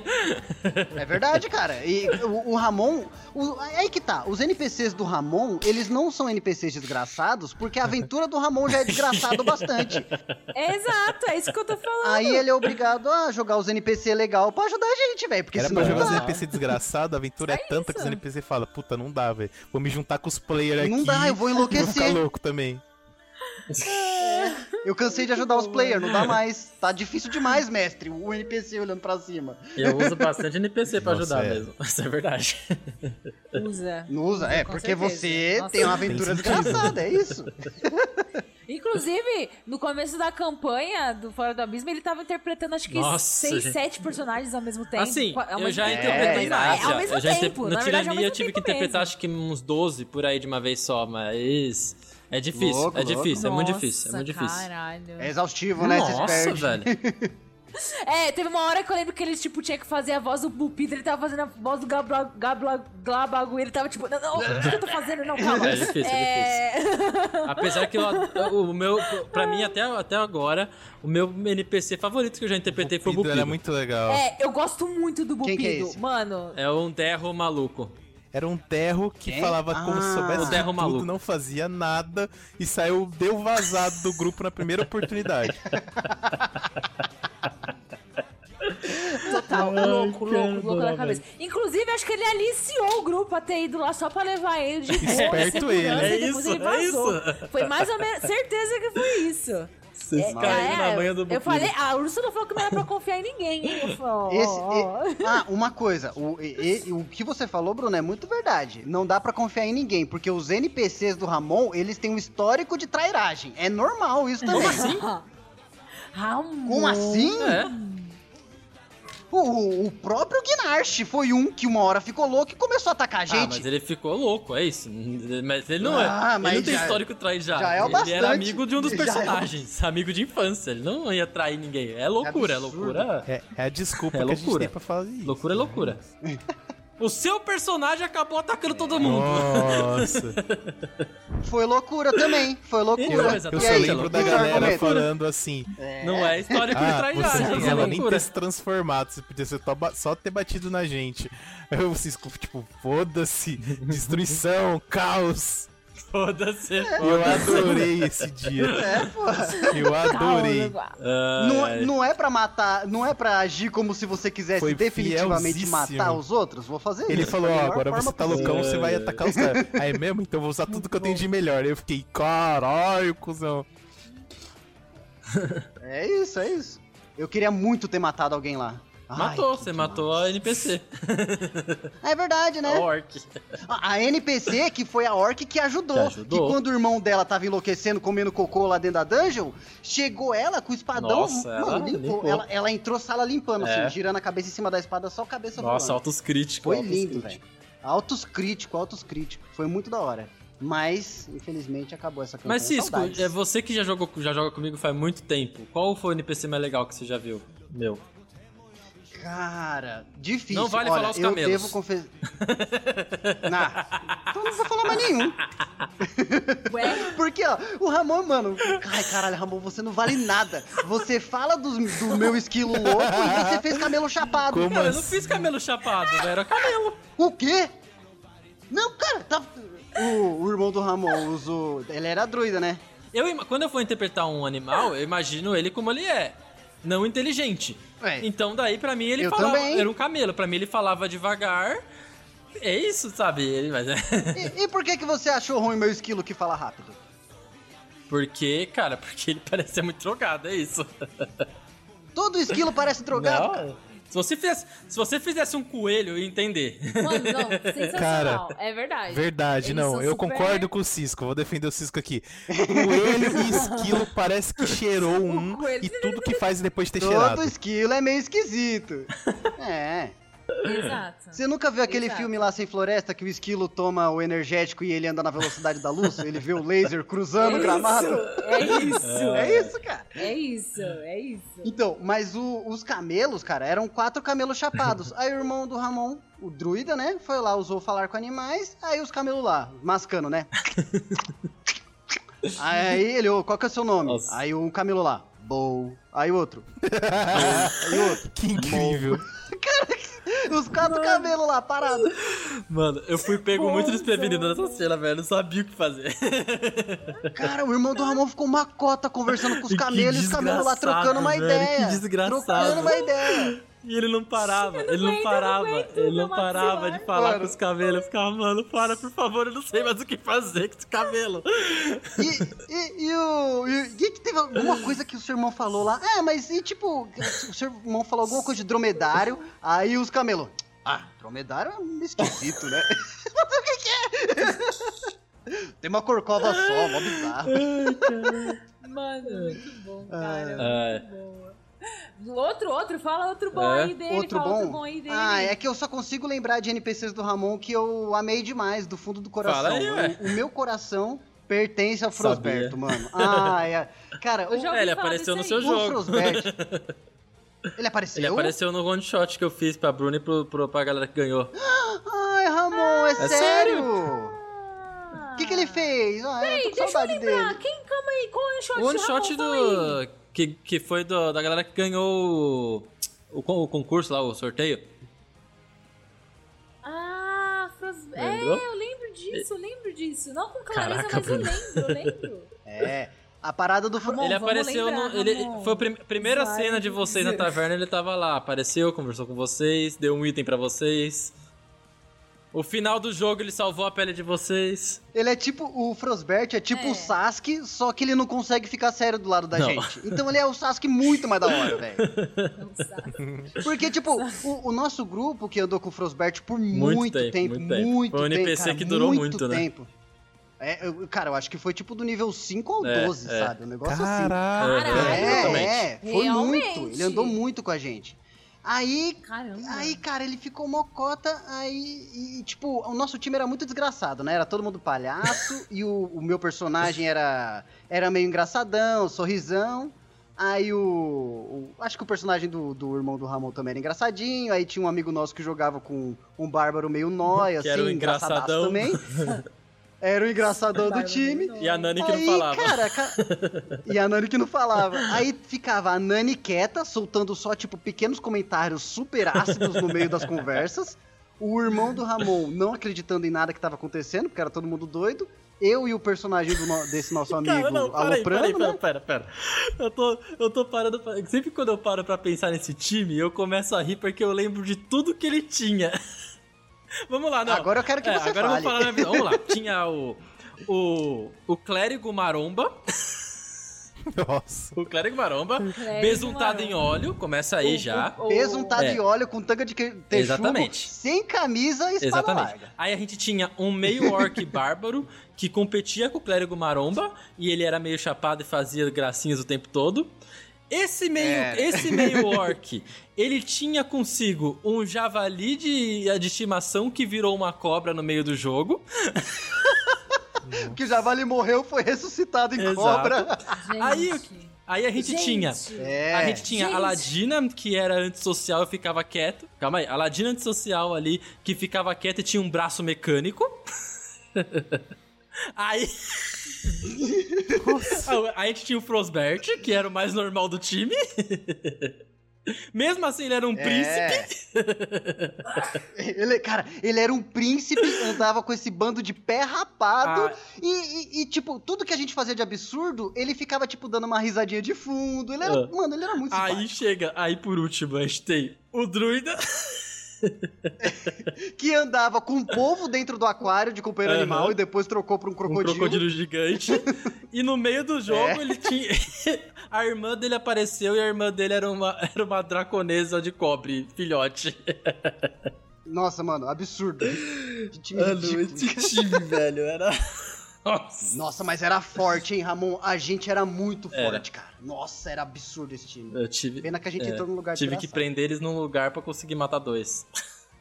É verdade, cara. E o, o Ramon. o- aí que tá. Os NPCs do Ramon, eles não são NPCs desgraçados, porque a aventura do Ramon já é desgraçado bastante.
É, exato, é isso que eu tô falando.
Aí ele é obrigado a jogar os NPC legal pra ajudar a gente, velho. Porque
Era
senão
pra
não
jogar os. NPC desgraçado, a aventura é,
É
tanta que os. NPC falam, puta, não dá, velho. Vou me juntar com os players aqui.
Não dá, eu vou
Vou ficar
enlouquecer.
louco também. *laughs*
Eu cansei de ajudar os players, não dá mais. Tá difícil demais, mestre. O NPC olhando pra cima.
Eu uso bastante NPC pra
Nossa,
ajudar
é.
mesmo. *laughs* Isso é verdade.
Usa.
Não usa? É,
Com
porque
certeza.
você
Nossa,
tem uma aventura desgraçada, é isso. *laughs*
Inclusive, no começo da campanha do Fora do Abismo, ele tava interpretando acho que
Nossa,
seis,
gente.
sete personagens ao mesmo tempo.
Assim,
Qua- ao
eu já interpretei
É,
mais.
É, ao mesmo
eu já
tempo.
inter-
na
No
verdade, ao
Tirania eu tive que interpretar
mesmo.
acho que uns 12 por aí de uma vez só, mas. É difícil,
Louco,
é
louco.
difícil, é muito
Nossa,
difícil, é muito difícil.
Caralho.
É exaustivo, né?
Nossa, velho. *laughs*
É, teve uma hora que eu lembro que ele, tipo, tinha que fazer a voz do Pupita, ele tava fazendo a voz do Gabla, Gabla, Glabagu, ele tava tipo, não, não, o que eu tô fazendo? Não, *laughs* calma.
É difícil, é difícil. *laughs* Apesar que eu, o meu, pra mim até, até agora, o meu NPC favorito que eu já interpretei foi o Bupido.
era muito legal.
É, eu gosto muito do
Quem
Bupido.
que é esse?
Mano,
É um derro maluco.
Era um terro que
Quem?
falava como se
Ah.
soubesse
O terro maluco.
tudo, não fazia nada e saiu, deu vazado do grupo na primeira oportunidade. *laughs*
total,
Ai,
louco,
cara,
louco, louco
adorava
cabeça. Inclusive, acho que ele aliciou o grupo a ter ido lá só pra levar ele de boa,
Esperto
segurança,
ele.
É isso,
ele
é
vazou.
isso.
Foi mais ou menos, certeza que foi isso.
Vocês
É,
caíram na manha do
Eu
Bupido.
falei, a Ursula falou que não era pra confiar em ninguém, hein? Eu falei,
Esse, e- ah, uma coisa, o, e- o que você falou, Bruno, é muito verdade. Não dá pra confiar em ninguém, porque os NPCs do Ramon, eles têm um histórico de trairagem. É normal isso também.
assim?
Ramon.
Como assim?
É.
O, o próprio Gnarch foi um que uma hora ficou louco e começou a atacar a
Ah,
gente.
mas ele ficou louco, é isso. *laughs* Mas ele não
Ah,
é.
mas
ele não tem
já-
histórico trair já.
já é o
ele
bastante.
era amigo de um dos *laughs*
Já é o-
personagens, *laughs* amigo de infância. Ele não ia trair ninguém. É loucura, é
absurdo.
loucura.
É, é a desculpa
É
que a gente
loucura.
tem pra fazer isso.
Loucura é loucura. O seu personagem acabou atacando todo mundo.
Nossa. *laughs*
Foi loucura também. Foi loucura.
Não,
eu só lembro da galera
argumento?
falando assim.
Não é histórico de
Ah,
trair
você
já. é
nem
loucura.
ter se transformado, você podia ser só, ter batido na gente. Eu, Cisco, tipo, foda-se, destruição, caos.
Foda-se.
Eu adorei esse dia.
É, pô.
Eu adorei.
Não,
Ai,
não é pra matar, não é pra agir como se você quisesse
Foi
definitivamente matar os outros. Vou fazer
Ele
isso.
falou, ó, agora você tá
possível.
loucão, você vai atacar os caras. Aí mesmo? Então eu vou usar tudo que eu tenho de melhor. Eu fiquei, caralho, cuzão.
É isso, é isso. Eu queria muito ter matado alguém lá.
Matou,
Ai,
você
que
matou a NPC.
É verdade, né?
A orc.
A a NPC, que foi a orc que ajudou.
Que ajudou.
Que quando o irmão dela tava enlouquecendo, comendo cocô lá dentro da dungeon, chegou ela com o espadão.
Nossa,
mano,
ela
limpou.
limpou.
Ela, ela entrou sala limpando,
É.
assim, girando a cabeça em cima da espada, só a cabeça
Nossa,
voando.
altos críticos.
Foi
altos
lindo, velho. Altos críticos, altos críticos. Foi muito da hora. Mas, infelizmente, acabou essa campanha.
Mas Cisco,
Saudades.
é você que já, jogou, já joga comigo faz muito tempo. Qual foi o NPC mais legal que você já viu? Meu.
Cara, difícil.
Não vale
Olha,
falar os
eu
camelos.
devo confessar. *laughs* nah, então não vou falar mais nenhum.
Ué?
Porque, ó, o Ramon, mano. Ai, caralho, Ramon, você não vale nada. Você fala dos- do, meu esquilo louco e você fez camelo chapado.
Como
Cara, eu não
assim?
fiz camelo chapado, velho. Era camelo.
O quê? Não, cara, tá. O, o irmão do Ramon usou. Ele era druida, né?
Eu, quando eu for interpretar um animal, eu imagino ele como ele é. Não inteligente.
É.
Então daí, pra mim, ele
Eu
falava.
também.
Era um camelo. Pra mim, ele falava devagar. É isso, sabe? Ele, mas é.
E, e por que, que você achou ruim meu esquilo que fala rápido?
Porque, cara, porque ele *laughs* parece ser muito drogado, é isso.
Todo esquilo parece drogado. cara.
Se você, fizesse, se você fizesse um coelho, eu ia entender.
Mano, não, *laughs* sensacional. é verdade.
Verdade,
Eles
não. Eu
super-
concordo com o Cisco. Vou defender o Cisco aqui. Coelho e esquilo parece que cheirou *laughs* um e tudo que faz depois de ter
Todo
cheirado.
esquilo é meio esquisito. É.
Exato.
Você nunca viu aquele
Exato.
filme lá sem floresta que o esquilo toma o energético e ele anda na velocidade da luz? Ele vê o laser cruzando o gramado?
É isso.
É isso, cara.
É isso. É isso.
Então, mas o- os camelos, cara, eram quatro camelos chapados. *laughs* Aí o irmão do Ramon, o druida, né, foi lá, usou falar com animais. Aí os camelos lá, mascando, né? *laughs* aí ele, ô, qual que é o seu nome?
Nossa.
Aí um camelo lá, Bow. Aí o outro. *laughs* Aí o outro.
Que incrível.
Os quatro camelos lá, parados.
Mano, eu fui pego muito desprevenido nessa cena, velho. Não sabia o que fazer. *laughs*
Cara, o irmão do Ramon ficou uma cota conversando com os camelos e os camelos lá trocando uma
velho,
ideia.
que desgraçado.
Trocando uma ideia.
E ele não parava,
não
ele não
aguento, eu não
parava,
aguento,
ele não parava
maxilar.
de falar
Mano.
com os camelos. Eu ficava, mano, para, por favor, eu não sei mais o que fazer com esse cabelo.
E, e, e o. E, e que teve alguma coisa que o seu irmão falou lá? É, mas e tipo, o seu irmão falou alguma coisa de dromedário, aí os camelos. Ah, dromedário é um esquisito, né? Mas o que, que é? Tem uma corcova só, mó bizarro.
Mano, muito bom, cara.
É.
Muito bom. Outro, outro, fala outro bom
É?
aí dele.
Outro
fala
bom?
outro bom aí dele.
Ah, é que eu só consigo lembrar de NPCs do Ramon que eu amei demais, do fundo do coração.
Fala aí, ué.
o, o meu coração pertence ao
Sabia.
Frosberto, mano. Ah, é. Cara, o,
É, ele apareceu no seu
o
jogo.
Frosberto. *laughs* Ele apareceu?
Ele apareceu no one shot que eu fiz pra Bruna e pro, pro, pra galera que ganhou.
Ai, Ramon, é,
É
sério?
Ah.
O que, que ele fez? Ah, com
Deixa eu lembrar.
dele.
Quem, calma aí, qual é o shot?
O one shot
fala aí.
Que, que foi do, da galera que ganhou o, o, o concurso lá, o sorteio.
Ah, Fros... é, eu lembro disso, eu lembro disso. Não com clareza,
Caraca,
mas eu lembro, eu lembro. *laughs*
É, a parada do...
Ramon,
ele apareceu
lembrar,
no. Ele, foi a prim- primeira
Vai
cena de vocês na taverna, ele tava lá. Apareceu, conversou com vocês, deu um item pra vocês. O final do jogo ele salvou a pele de vocês.
Ele é tipo, o Frosbert é tipo
É.
o Sasuke, só que ele não consegue ficar sério do lado da
Não.
gente. Então ele é o Sasuke muito mais da hora, *laughs* velho. Porque, tipo, o, o nosso grupo que andou com o Frosbert por
Muito
muito,
tempo,
tempo,
muito tempo.
muito
Foi um
tempo,
NPC
cara,
que durou muito, né?
tempo. É, eu- cara, eu acho que foi tipo do nível 5 ou
É,
12,
é.
sabe? Um negócio assim.
Caraca.
Caralho.
É,
exatamente.
é, foi
Realmente.
muito. Ele andou muito com a gente. Aí,
Caramba.
aí, cara, ele ficou mocota, aí, e, tipo, o nosso time era muito desgraçado, né? Era todo mundo palhaço, *laughs* e o, o meu personagem era, era meio engraçadão, sorrisão. Aí o, o- Acho que o personagem do, do irmão do Ramon também era engraçadinho. Aí tinha um amigo nosso que jogava com um bárbaro meio nóia, assim, engraçadaço
engraçadão.
também. *laughs* Era o engraçadão do time.
E a Nani que
Aí,
não falava.
Cara, ca- *laughs* E a Nani que não falava. Aí ficava a Nani quieta, soltando só, tipo, pequenos comentários super ácidos no meio das conversas. O irmão do Ramon não acreditando em nada que tava acontecendo, porque era todo mundo doido. Eu e o personagem do no- desse nosso amigo
Cara, não, para aí, para aí,
aloprando,
pera,
né?
pera, pera. Eu tô, eu tô parando pra... Sempre quando eu paro pra pensar nesse time, eu começo a rir porque eu lembro de tudo que ele tinha. *laughs* Vamos lá, não.
Agora eu quero que
É,
você
agora eu
fale.
vou falar na minha visão. Vamos lá. *laughs* Tinha o, o, o clérigo maromba.
Nossa.
O clérigo maromba,
Clérigo
besuntado em
maromba.
óleo, começa aí
O-
já.
o- o-
Besuntado
É.
de óleo com tanga de que- texugo,
Exatamente.
sem camisa e espada
Exatamente.
larga.
Aí a gente tinha um meio *laughs* orc bárbaro que competia com o clérigo maromba e ele era meio chapado e fazia gracinhas o tempo todo. Esse meio,
É.
esse meio *laughs* orc, ele tinha consigo um javali de, de estimação que virou uma cobra no meio do jogo. *laughs*
Que o javali morreu, foi ressuscitado em
Exato.
cobra.
Gente.
Aí- Aí a gente,
Gente.
tinha
É.
A gente tinha
Gente.
a Ladina, que era antissocial e ficava quieto. Calma aí, a Ladina antissocial ali, que ficava quieta e tinha um braço mecânico. *laughs* aí. Aí a gente tinha o Frostbert, que era o mais normal do time. Mesmo assim, ele era um príncipe.
É. *laughs* ele, cara, ele era um príncipe, andava com esse bando de pé rapado.
Ah.
E, e- e, tipo, tudo que a gente fazia de absurdo, ele ficava, tipo, dando uma risadinha de fundo. Ele era,
Ah.
mano, ele era muito
Aí
simpático.
chega, aí por último, a gente tem o druida. *laughs*
Que andava com um povo dentro do aquário de companheiro
Aham.
animal e depois trocou pra um
Um
crocodilo.
crocodilo gigante. e no meio do jogo
É.
ele tinha. *laughs* a irmã dele apareceu e a irmã dele era uma, *laughs* era uma draconesa de cobre, filhote.
Nossa, mano, absurdo. Que time ridículo.
time, velho, era. Nossa.
Nossa, mas era forte, hein, Ramon? A gente era muito
Era.
forte, cara. Nossa, era absurdo esse time.
Eu tive.
Pena que a gente
é,
entrou num lugar
Tive que prender eles num lugar pra conseguir matar dois.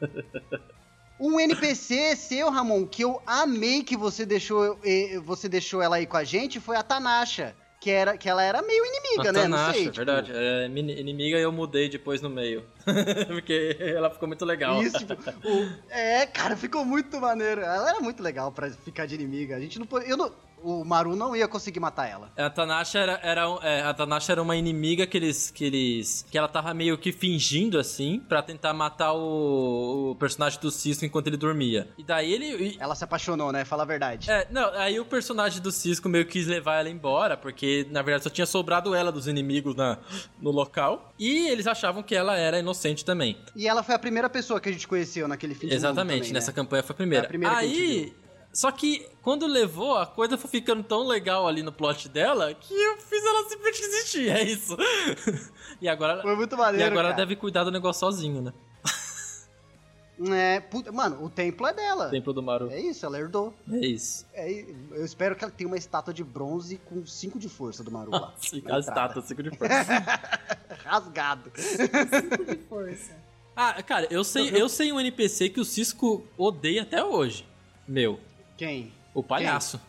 *laughs*
Um NPC seu, Ramon, que eu amei que você deixou, você deixou ela aí com a gente, foi a Tanasha. Que, era, que ela era meio inimiga,
A
né? Não
Tanasha,
sei. tipo,
verdade. É, inimiga eu mudei depois no meio. *laughs* Porque ela ficou muito legal.
Isso, tipo, o- é, cara, ficou muito maneiro. Ela era muito legal pra ficar de inimiga. A gente não pode. Eu não, o Maru não ia conseguir matar ela.
A Tanasha era, era, é, a Tanasha era uma inimiga que eles, que eles. que ela tava meio que fingindo assim, pra tentar matar o, o personagem do Cisco enquanto ele dormia. E daí ele. e-
Ela se apaixonou, né? Fala a verdade.
é, não, aí o personagem do Cisco meio que quis levar ela embora, porque na verdade só tinha sobrado ela dos inimigos na, no local. E eles achavam que ela era inocente também.
E ela foi a primeira pessoa que a gente conheceu naquele fim de mundo
Exatamente,
também,
nessa
né?
campanha foi a primeira.
É a primeira
Aí. Só que quando levou, a coisa foi ficando tão legal ali no plot dela que eu fiz ela simplesmente desistir, é isso. *laughs* e agora,
Foi muito
e
maneiro,
agora ela
cara.
deve cuidar do negócio sozinho, né?
É, puta, mano, o templo é dela.
Templo do Maru.
É isso, ela herdou.
É isso.
É, eu espero que ela tenha uma estátua de bronze com 5 de força do Maru lá. *laughs*
Sim, a estátua, cinco de força. *laughs*
Rasgado.
Cinco de força.
ah, cara, eu sei, eu sei um NPC que o Cisco odeia até hoje. Meu,
Quem?
o palhaço.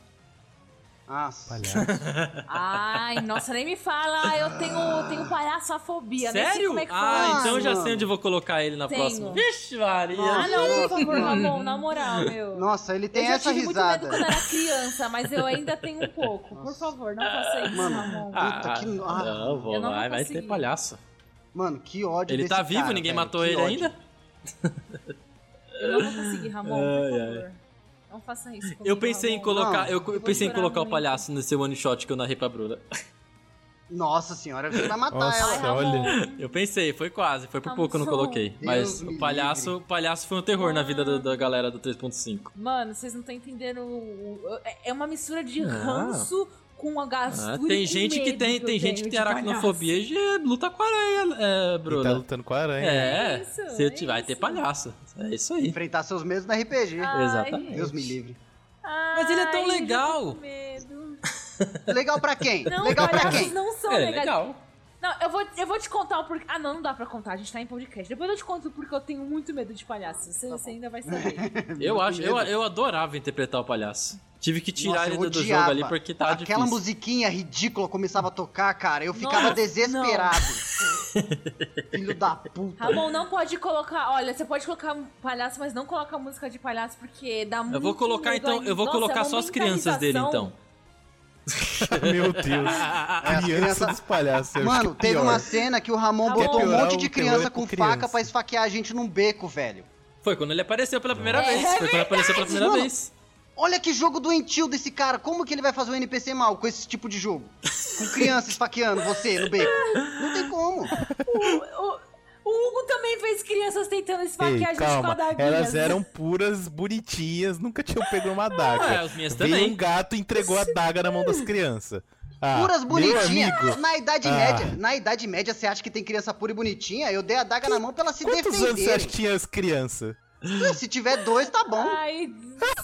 Nossa.
Palhaço. *laughs*
Ai, nossa, nem me fala. Eu tenho, tenho palhaçafobia. Nem sei
Sério?
como é que
ah,
faz.
então eu já sei onde eu vou colocar ele na
Tenho.
próxima. Vixe, Maria.
Ah, não, por favor, Ramon, na moral, meu.
Nossa, ele
eu
tem
já
essa
tive
risada.
muito medo quando era criança, mas eu ainda tenho um pouco. Por favor, não faça isso,
Mano.
Ramon.
Puta, que- ah,
não, vou,
eu não vou
vai, vai ter palhaço.
Mano, que ódio
Ele
desse
tá vivo,
cara,
ninguém
velho,
matou ele
ódio.
ainda?
Eu não vou conseguir, Ramon,
Ai,
por
ai.
Não faça isso comigo,
Eu pensei em
Ramon.
colocar,
Não,
eu,
eu
pensei em colocar o
muito.
palhaço nesse one shot que eu narrei pra Bruna.
Nossa senhora, você vai matar
Nossa.
ela.
Ramon.
olha.
Eu pensei, foi quase, foi por
Tá
pouco que eu não coloquei.
Deus
Mas o palhaço, o palhaço foi um terror na vida da, da galera do 3.5.
Mano, vocês não estão entendendo. o- o- É uma mistura de
Ah.
Com a
Ah,
gastura.
tem
e
gente que tem, tem gente que tem aracnofobia e luta com aranha, é,
Ele tá
Bruna.
lutando com a aranha.
É,
É isso,
você
é
vai ter
isso.
palhaço. É isso aí.
Enfrentar seus medos no RPG.
Ai,
Exatamente.
Deus me livre.
Mas ele é tão
ai, tô
legal. *laughs*
Legal pra quem?
Não,
Legal pra
palhaços
quem?
não são
É,
legais.
legal.
Não, eu vou, eu vou te contar o porquê. Ah, não, não dá pra contar, a gente tá em podcast. Depois eu te conto porque eu tenho muito medo de palhaço. Você,
Tá
você ainda vai saber. *laughs*
Eu acho, eu, eu adorava interpretar o palhaço. Tive que tirar
Nossa,
ele do, jogo ali porque tava
Aquela
difícil.
musiquinha ridícula começava a tocar, cara. Eu ficava
Nossa,
desesperado. Filho da puta.
Ramon, não pode colocar. Olha, você pode colocar um palhaço, mas não coloca música de palhaço porque dá muito
Eu vou colocar
medo
então, eu vou
Nossa,
colocar
é
só as crianças dele então. *laughs*
Meu Deus. *laughs*
É,
Criança dos palhaços.
Mano,
que
teve
pior.
uma cena que o Ramon
Ramon.
botou um monte de criança
é
com
com
faca
criança.
pra esfaquear a gente num beco, velho.
Foi quando ele apareceu pela primeira
É
vez. Foi quando ele apareceu pela primeira
Mano,
vez.
Olha que jogo doentio desse cara. Como que ele vai fazer um NPC mal com esse tipo de jogo? Com criança esfaqueando você no beco. Não tem como.
O, o- o Hugo também fez crianças tentando esfaquear
Ei,
a gente com
calma,
adaguinhas.
elas eram puras, bonitinhas, nunca tinham pego uma adaga.
É, as minhas
Veio
também.
um gato e entregou a adaga na mão das crianças. Ah,
Puras bonitinhas. Na Idade
Ah.
Média, na Idade Média, você acha que tem criança pura e bonitinha? Eu dei a daga na mão pra ela se
Quantos anos você acha
defenderem.
que tinha as crianças?
Se tiver dois, tá bom.
Ai,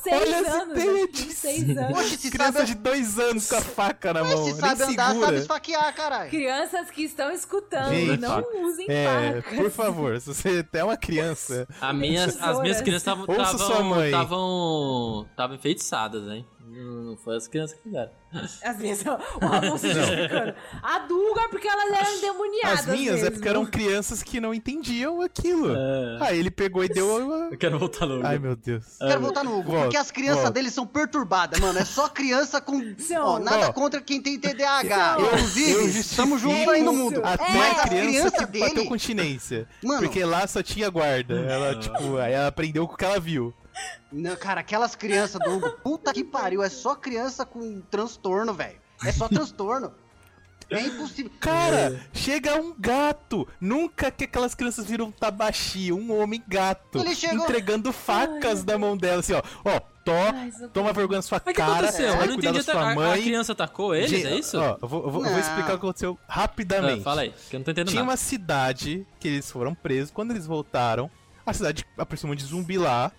seis
Olha
anos. que Seis anos.
Oxe, se
Criança
sabe,
de dois anos com a faca na
mas
mão.
se
nem
sabe andar,
segura.
sabe esfaquear, caralho.
Crianças que estão escutando,
Gente,
não usem
É,
facas.
por favor, se você é uma criança,
A minha, as minhas crianças estavam
Ouça sua mãe.
estavam estavam enfeitiçadas, hein? Não, não foi as crianças que fizeram.
As minhas, o Ramon se justificando. A Duga, porque elas eram endemoniadas
as minhas é
mesmo.
porque eram crianças que não entendiam aquilo.
É.
Aí ele pegou e deu uma...
Eu quero voltar logo.
Ai, meu Deus.
Quero voltar no Hugo,
Volta,
porque as crianças
volta.
deles são perturbadas, mano. É só criança com. Ó, nada
Ó.
contra quem tem TDAH.
São.
Inclusive,
Eu
estamos juntos aí no mundo.
Até
Mas
a criança
crianças
que bateu
dele.
continência.
Mano.
Porque lá só tinha guarda. Ela, tipo, aí ela aprendeu com o que ela viu.
Não, cara, aquelas crianças do Hugo, puta que pariu, é só criança com transtorno, velho. É só transtorno. É impossível.
Cara, chega um gato. Nunca que aquelas crianças viram um tabaxi, um homem gato.
Ele chegou-
Entregando facas na mão dela, assim, ó. Ó, to,
Ai,
toma vergonha na sua
Mas o que
cara.
aconteceu?
vai
eu não entendi.
sua
A, a
mãe.
criança atacou eles,
Gente,
é isso?
Ó, eu vou, eu vou- eu vou
Não.
explicar o que aconteceu rapidamente.
Ah, fala aí, que eu não tô entendendo
Tinha
nada.
uma cidade que eles foram presos. Quando eles voltaram, a cidade aproximou de zumbi lá.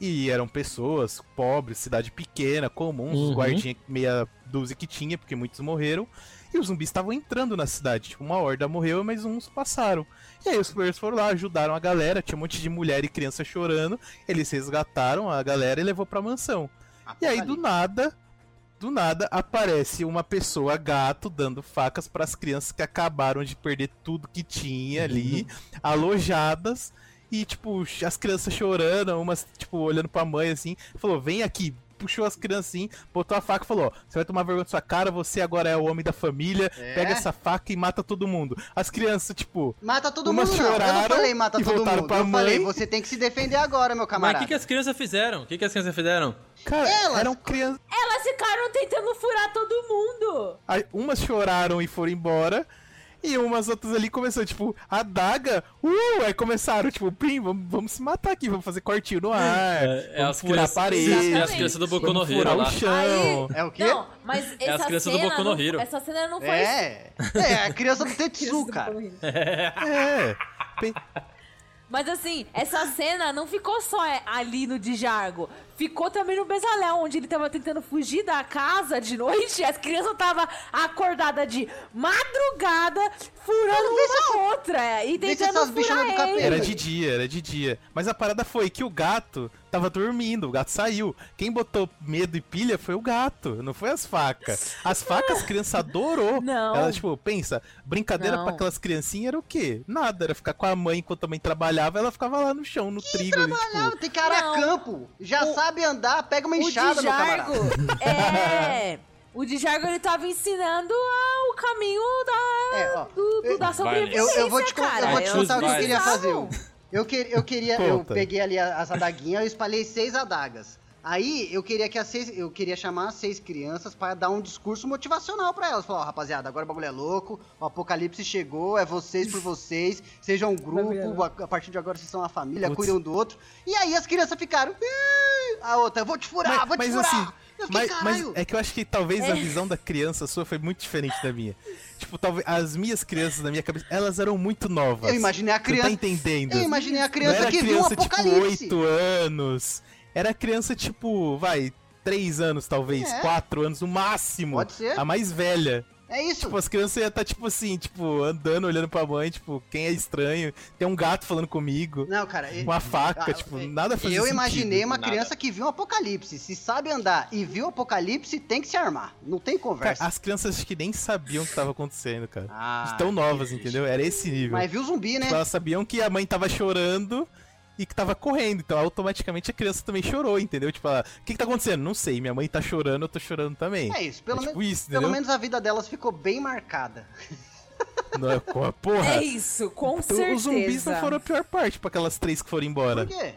E eram pessoas pobres, cidade pequena, comuns,
Uhum.
guardinhas meia dúzia que tinha, porque muitos morreram. E os zumbis estavam entrando na cidade. Tipo, uma horda morreu, mas uns passaram. E aí os players foram lá, ajudaram a galera. Tinha um monte de mulher e criança chorando. Eles resgataram a galera e levou pra mansão. E aí, do nada, do nada, aparece uma pessoa gato dando facas pras crianças que acabaram de perder tudo que tinha ali, alojadas. E, tipo, as crianças chorando, umas, tipo, olhando pra mãe assim, falou: vem aqui. Puxou as crianças assim, botou a faca e falou: você vai tomar vergonha da sua cara, você agora é o homem da família,
É.
pega essa faca e mata todo mundo. As crianças, tipo,
Mata todo
Umas
mundo, não. Eu não
choraram
falei mata
e
todo
voltaram
mundo.
pra
Eu falei,
mãe.
você tem que se defender agora, meu
Mas o
camarada.
que, que as crianças fizeram? O que, que as crianças fizeram?
cara,
Elas-
eram crianças.
Elas ficaram tentando furar todo mundo.
Aí, umas choraram e foram embora. E umas outras ali começou, tipo, a daga. Uh! Aí começaram, tipo, pim, vamos, vamos se matar aqui, vamos fazer cortinho no ar.
É, é as crianças,
a parede.
é as crianças do Boku no Hero lá.
o chão.
É o quê?
Não, mas essa
as crianças do Boku no
não-
Hero.
Essa cena não foi...
É. É, a criança do Tetsu, cara.
Hero.
É. *laughs*
Mas assim, essa cena não ficou só é, ali no Django. Ficou também no Bezalel, onde ele tava tentando fugir da casa de noite. e As crianças estavam acordadas de madrugada, furando uma outra. E tentando
essas
furar
é do capeta.
ele.
Era de dia, era de dia. Mas a parada foi que o gato tava dormindo, o gato saiu. Quem botou medo e pilha foi o gato, não foi as facas. As facas a criança adorou.
Não.
Ela, tipo, pensa, brincadeira pra aquelas criancinhas era o quê? Nada, era ficar com a mãe enquanto a mãe trabalhava, ela ficava lá no chão, no trigo. ali,
Trabalhava,
tipo,
tem que arar
Não.
campo. Já
O-
sabe andar, pega uma enxada,
Django,
camarada.
é... O Django, ele tava ensinando ah, o caminho da,
É, ó.
do, do- da
Eu,
sobrevivência,
eu vou te,
cara.
eu vou te contar o que eu queria fazer. Eu, que, eu queria, eu
Conta.
peguei ali a- as adaguinhas, eu espalhei seis adagas. Aí eu queria que as seis, eu queria chamar as seis crianças para dar um discurso motivacional para elas. Falar, ó, rapaziada, agora o bagulho é louco, o apocalipse chegou, é vocês por vocês, sejam um grupo, a, a partir de agora vocês são uma família,
Putz.
cuidem um do outro. E aí as crianças ficaram, a outra, vou te furar, vou te
mas
furar.
assim,
fiquei,
mas, mas é que eu acho que talvez
É.
a visão da criança sua foi muito diferente da minha. Tipo, talvez as minhas crianças na minha cabeça, elas eram muito novas.
Eu imaginei a
Você
criança.
tá entendendo?
Eu imaginei a criança que viu um
criança, tipo,
apocalipse.
8 anos. Era criança, tipo, vai, 3 anos talvez,
É.
4 anos no máximo.
Pode ser.
A mais velha.
É isso.
Tipo, as crianças iam estar, tipo assim, tipo, andando, olhando pra mãe, tipo, quem é estranho? Tem um gato falando comigo.
Não, cara.
Uma faca,
Ah,
tipo,
é-
nada fazia
Eu
sentido.
imaginei uma
Nada.
criança que viu um apocalipse. Se sabe andar e viu o apocalipse, tem que se armar. Não tem
Cara,
conversa.
as crianças acho que nem sabiam o que tava acontecendo, cara.
Ah,
Tão novas, entendeu? Era esse nível.
Mas viu zumbi, né?
Tipo, elas sabiam que a mãe tava chorando e que tava correndo. Então, automaticamente a criança também chorou, entendeu? Tipo, ela, o que que tá acontecendo? Não sei. Minha mãe tá chorando, eu tô chorando também.
É isso. Pelo,
é tipo isso,
pelo menos a vida delas ficou bem marcada. *laughs*
Não, pô, porra.
É isso, com
Então,
certeza.
os zumbis não foram a pior parte pra aquelas três que foram embora.
Por quê?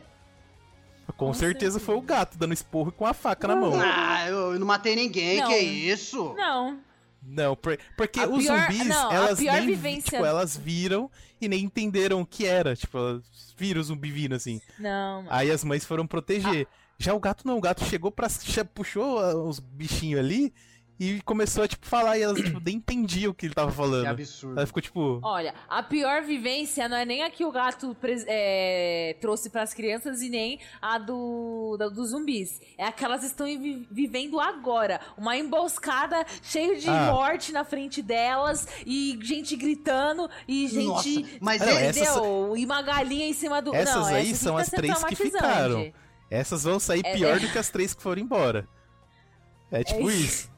Com,
Com
certeza,
certeza.
foi o gato dando esporro com a faca na mão.
Ah, eu, eu não matei ninguém.
Não.
Que isso?
Não.
Não, por- porque
A
os
pior-
zumbis,
não,
elas nem vi-
vivência-
tipo, elas viram e nem entenderam o que era. Tipo, elas viram o zumbi vindo assim.
Não.
Aí as mães foram proteger. Já o gato não, o gato chegou pra. puxou ah, os bichinhos ali e começou a, tipo, falar, e ela, tipo, nem entendia o que ele tava
Que
falando.
absurdo.
Ela ficou, tipo...
Olha, a pior vivência não é nem a que o gato é, trouxe pras crianças e nem a do, da- dos zumbis. É a que elas estão vi- vivendo agora. Uma emboscada cheia de
Ah.
morte na frente delas e gente gritando e gente.
Nossa, mas
não,
é-
essas-?
E uma galinha em cima do.
Essas
não,
aí
essa
são
fica
as três que ficaram. Essas vão sair
É-
pior
é-
do que as três que foram embora. É tipo isso.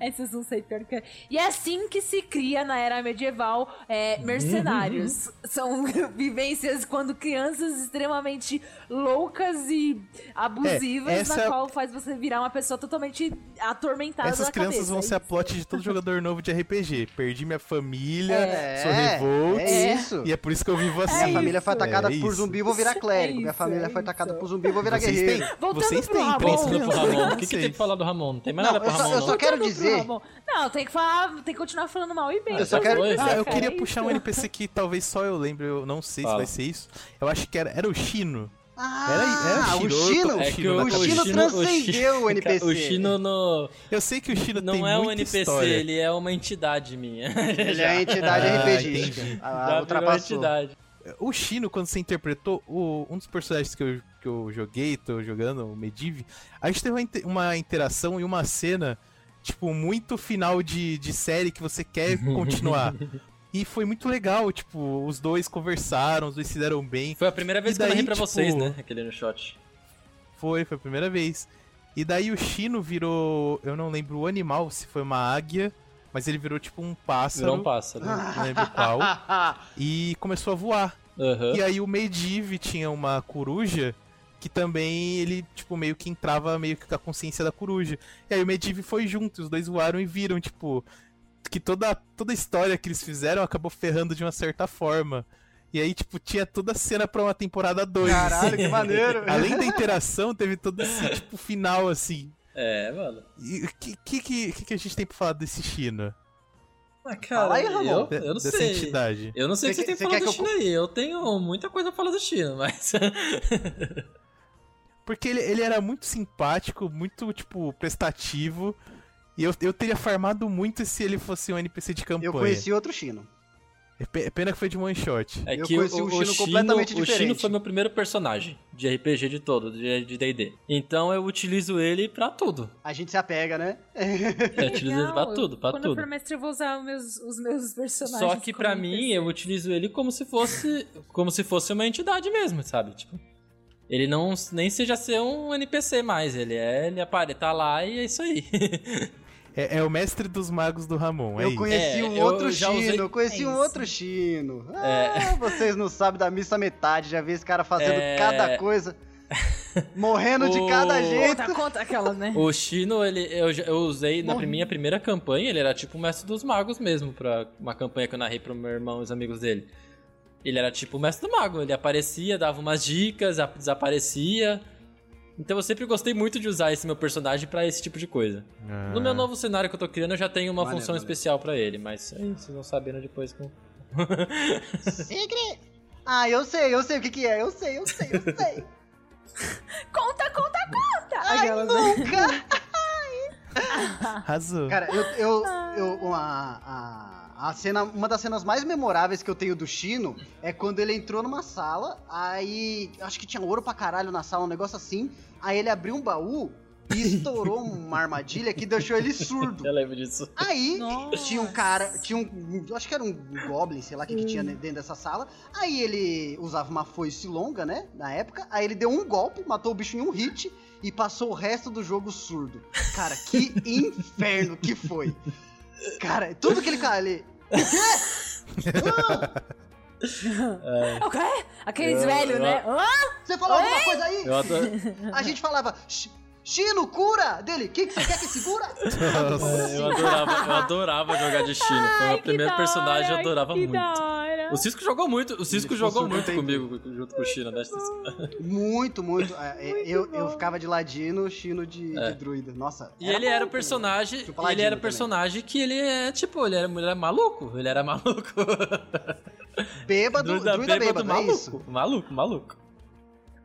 Essas não sei pior que. E é assim que se cria na era medieval é, mercenários. São *laughs* vivências quando crianças extremamente loucas e abusivas,
É, essa
na
é a-
qual faz você virar uma pessoa totalmente atormentada
Essas crianças
cabeça.
vão
É
ser a plot de todo jogador novo de RPG. Perdi minha família,
É,
sou revolt,
é isso.
e é por isso que eu vivo assim.
Minha família foi atacada
É
por zumbi, vou virar clérigo.
É
Minha família
é
foi atacada por zumbi, vou virar
Vocês
guerreiro.
têm,
Voltando
vocês
pro
têm
Ramon.
Ramon. O que, que tem pra falar do Ramon? Não tem mais
Não,
nada pro
eu só-
Ramon,
eu só quero
Pro
dizer-
Ramon. Não, tem que falar, tem que continuar falando mal e bem.
Eu só quero-?
Ah, eu queria puxar um. NPC que talvez só eu lembre, eu não sei se vai ser isso. Eu acho que era, era o Chino.
Ah,
Era- era
o
Shiro, eu tô-
Chino.
É que o,
o
o
Chino
Chino-
transcendeu o NPC.
O Chino no,
Eu sei que o Chino
não
tem
é um
muita
NPC,
história.
ele é uma entidade minha. *laughs*
Ele é *laughs* a entidade
Ah, entendi.
Ah, ultrapassou.
entidade.
O Chino, quando você interpretou, o- um dos personagens que eu, que eu joguei, tô jogando, o Medivh, a gente teve uma interação e uma cena, tipo, muito final de, de série que você quer continuar. *laughs* e foi muito legal, tipo, os dois conversaram, os dois se deram bem.
Foi a primeira vez
E
que eu
daí,
narrei pra
tipo,
vocês, né? Aquele no shot.
Foi, foi a primeira vez. E daí o Chino virou, eu não lembro o animal, se foi uma águia, mas ele virou tipo um pássaro,
Virou um pássaro.
não lembro qual, *laughs* e começou a voar.
Aham.
E aí o Medivh tinha uma coruja que também ele, tipo, meio que entrava meio que com a consciência da coruja. E aí o Medivh foi junto, os dois voaram e viram, tipo, que toda, toda a história que eles fizeram acabou ferrando de uma certa forma. E aí, tipo, tinha toda a cena pra uma temporada 2.
Caralho, que maneiro.
Além da interação, teve todo esse, tipo, final, assim.
É, mano.
E o que, que, que, que a gente tem pra falar desse Chino?
Ah, cara,
aí, Ramon.
eu, eu não
dessa
sei.
entidade.
Eu não sei o que você tem pra falar do
que eu
Chino aí. Eu tenho muita coisa pra falar do Chino, mas. *laughs*
Porque ele, ele era muito simpático, muito, tipo, prestativo. E eu, eu teria farmado muito se ele fosse um NPC de campanha.
Eu conheci outro Chino.
É pe- Pena que foi de one shot.
É
Eu
que
conheci
o,
um
o
Chino
Chino,
completamente
o Chino
diferente.
foi meu primeiro personagem de RPG de todo, de D&D. Então eu utilizo ele pra tudo.
A gente se apega, né?
Eu utilizo ele pra tudo, pra
Quando
tudo.
eu for mestre, eu vou usar os meus, os meus personagens.
Só que pra mim, eu utilizo ele como se fosse como se fosse uma entidade mesmo, sabe? Tipo, ele não nem seja ser um NPC mais, ele é, ele apare, tá lá e é isso aí.
É, é o mestre dos magos do Ramon, é
eu
isso.
conheci
É,
um
eu
outro
já
Chino,
usei-
eu conheci
É
um outro Chino.
É.
Ah, vocês não sabem da missa metade, já vi esse cara fazendo
É.
cada coisa. Morrendo de
O-
cada jeito.
Conta, conta aquela, né?
O Chino, ele, eu, eu usei na
Morri.
minha primeira campanha, ele era tipo o mestre dos magos mesmo, pra uma campanha que eu narrei pro meu irmão e os amigos dele. Ele era tipo o mestre do mago, ele aparecia, dava umas dicas, desaparecia. Então eu sempre gostei muito de usar esse meu personagem pra esse tipo de coisa.
Ah.
No meu novo cenário que eu tô criando, eu já tenho uma
Maneiro,
função
maneiro.
especial pra ele, mas aí vocês vão sabendo depois com. *laughs*
Segre- Ah, eu sei, eu sei o que que é. Eu sei, eu sei, eu sei. *laughs*
Conta, conta, conta!
Ai,
né?
nunca! *laughs*
Arrasou.
Cara, eu. eu, eu a, a, a cena, uma das cenas mais memoráveis que eu tenho do Chino é quando ele entrou numa sala, aí. Acho que tinha ouro pra caralho na sala, um negócio assim. Aí ele abriu um baú e *laughs* estourou uma armadilha que deixou ele surdo.
Eu lembro disso.
Aí
Nossa.
tinha um cara, tinha um, acho que era um goblin, sei lá o que, que tinha dentro dessa sala. Aí ele usava uma foice longa, né, na época. Aí ele deu um golpe, matou o bicho em um hit e passou o resto do jogo surdo. Cara, que *laughs* inferno que foi. Cara, tudo que ele cara, ele o quê? Ah, *laughs*
O quê? Aqueles velhos, né? Hã?
você falou alguma coisa aí? A gente falava, "Ch- Chino, cura! Dele, o que, que você quer que segura? *laughs*
Nossa.
Eu adorava, eu adorava jogar de Chino. Foi o meu primeiro personagem, eu adorava
que
muito.
da hora.
O Cisco jogou muito, o Cisco jogou muito comigo junto com o Chino, né?
Muito, muito. É, eu, eu ficava de ladino, Chino de,
É.
de druida. Nossa.
E ele era o personagem,
Tinha o Paladino
ele era o
também.
personagem que ele é, tipo, ele era, ele era maluco, ele era *laughs* maluco.
Bêbado, druida, bêbado, é
maluco,
isso?
maluco, maluco.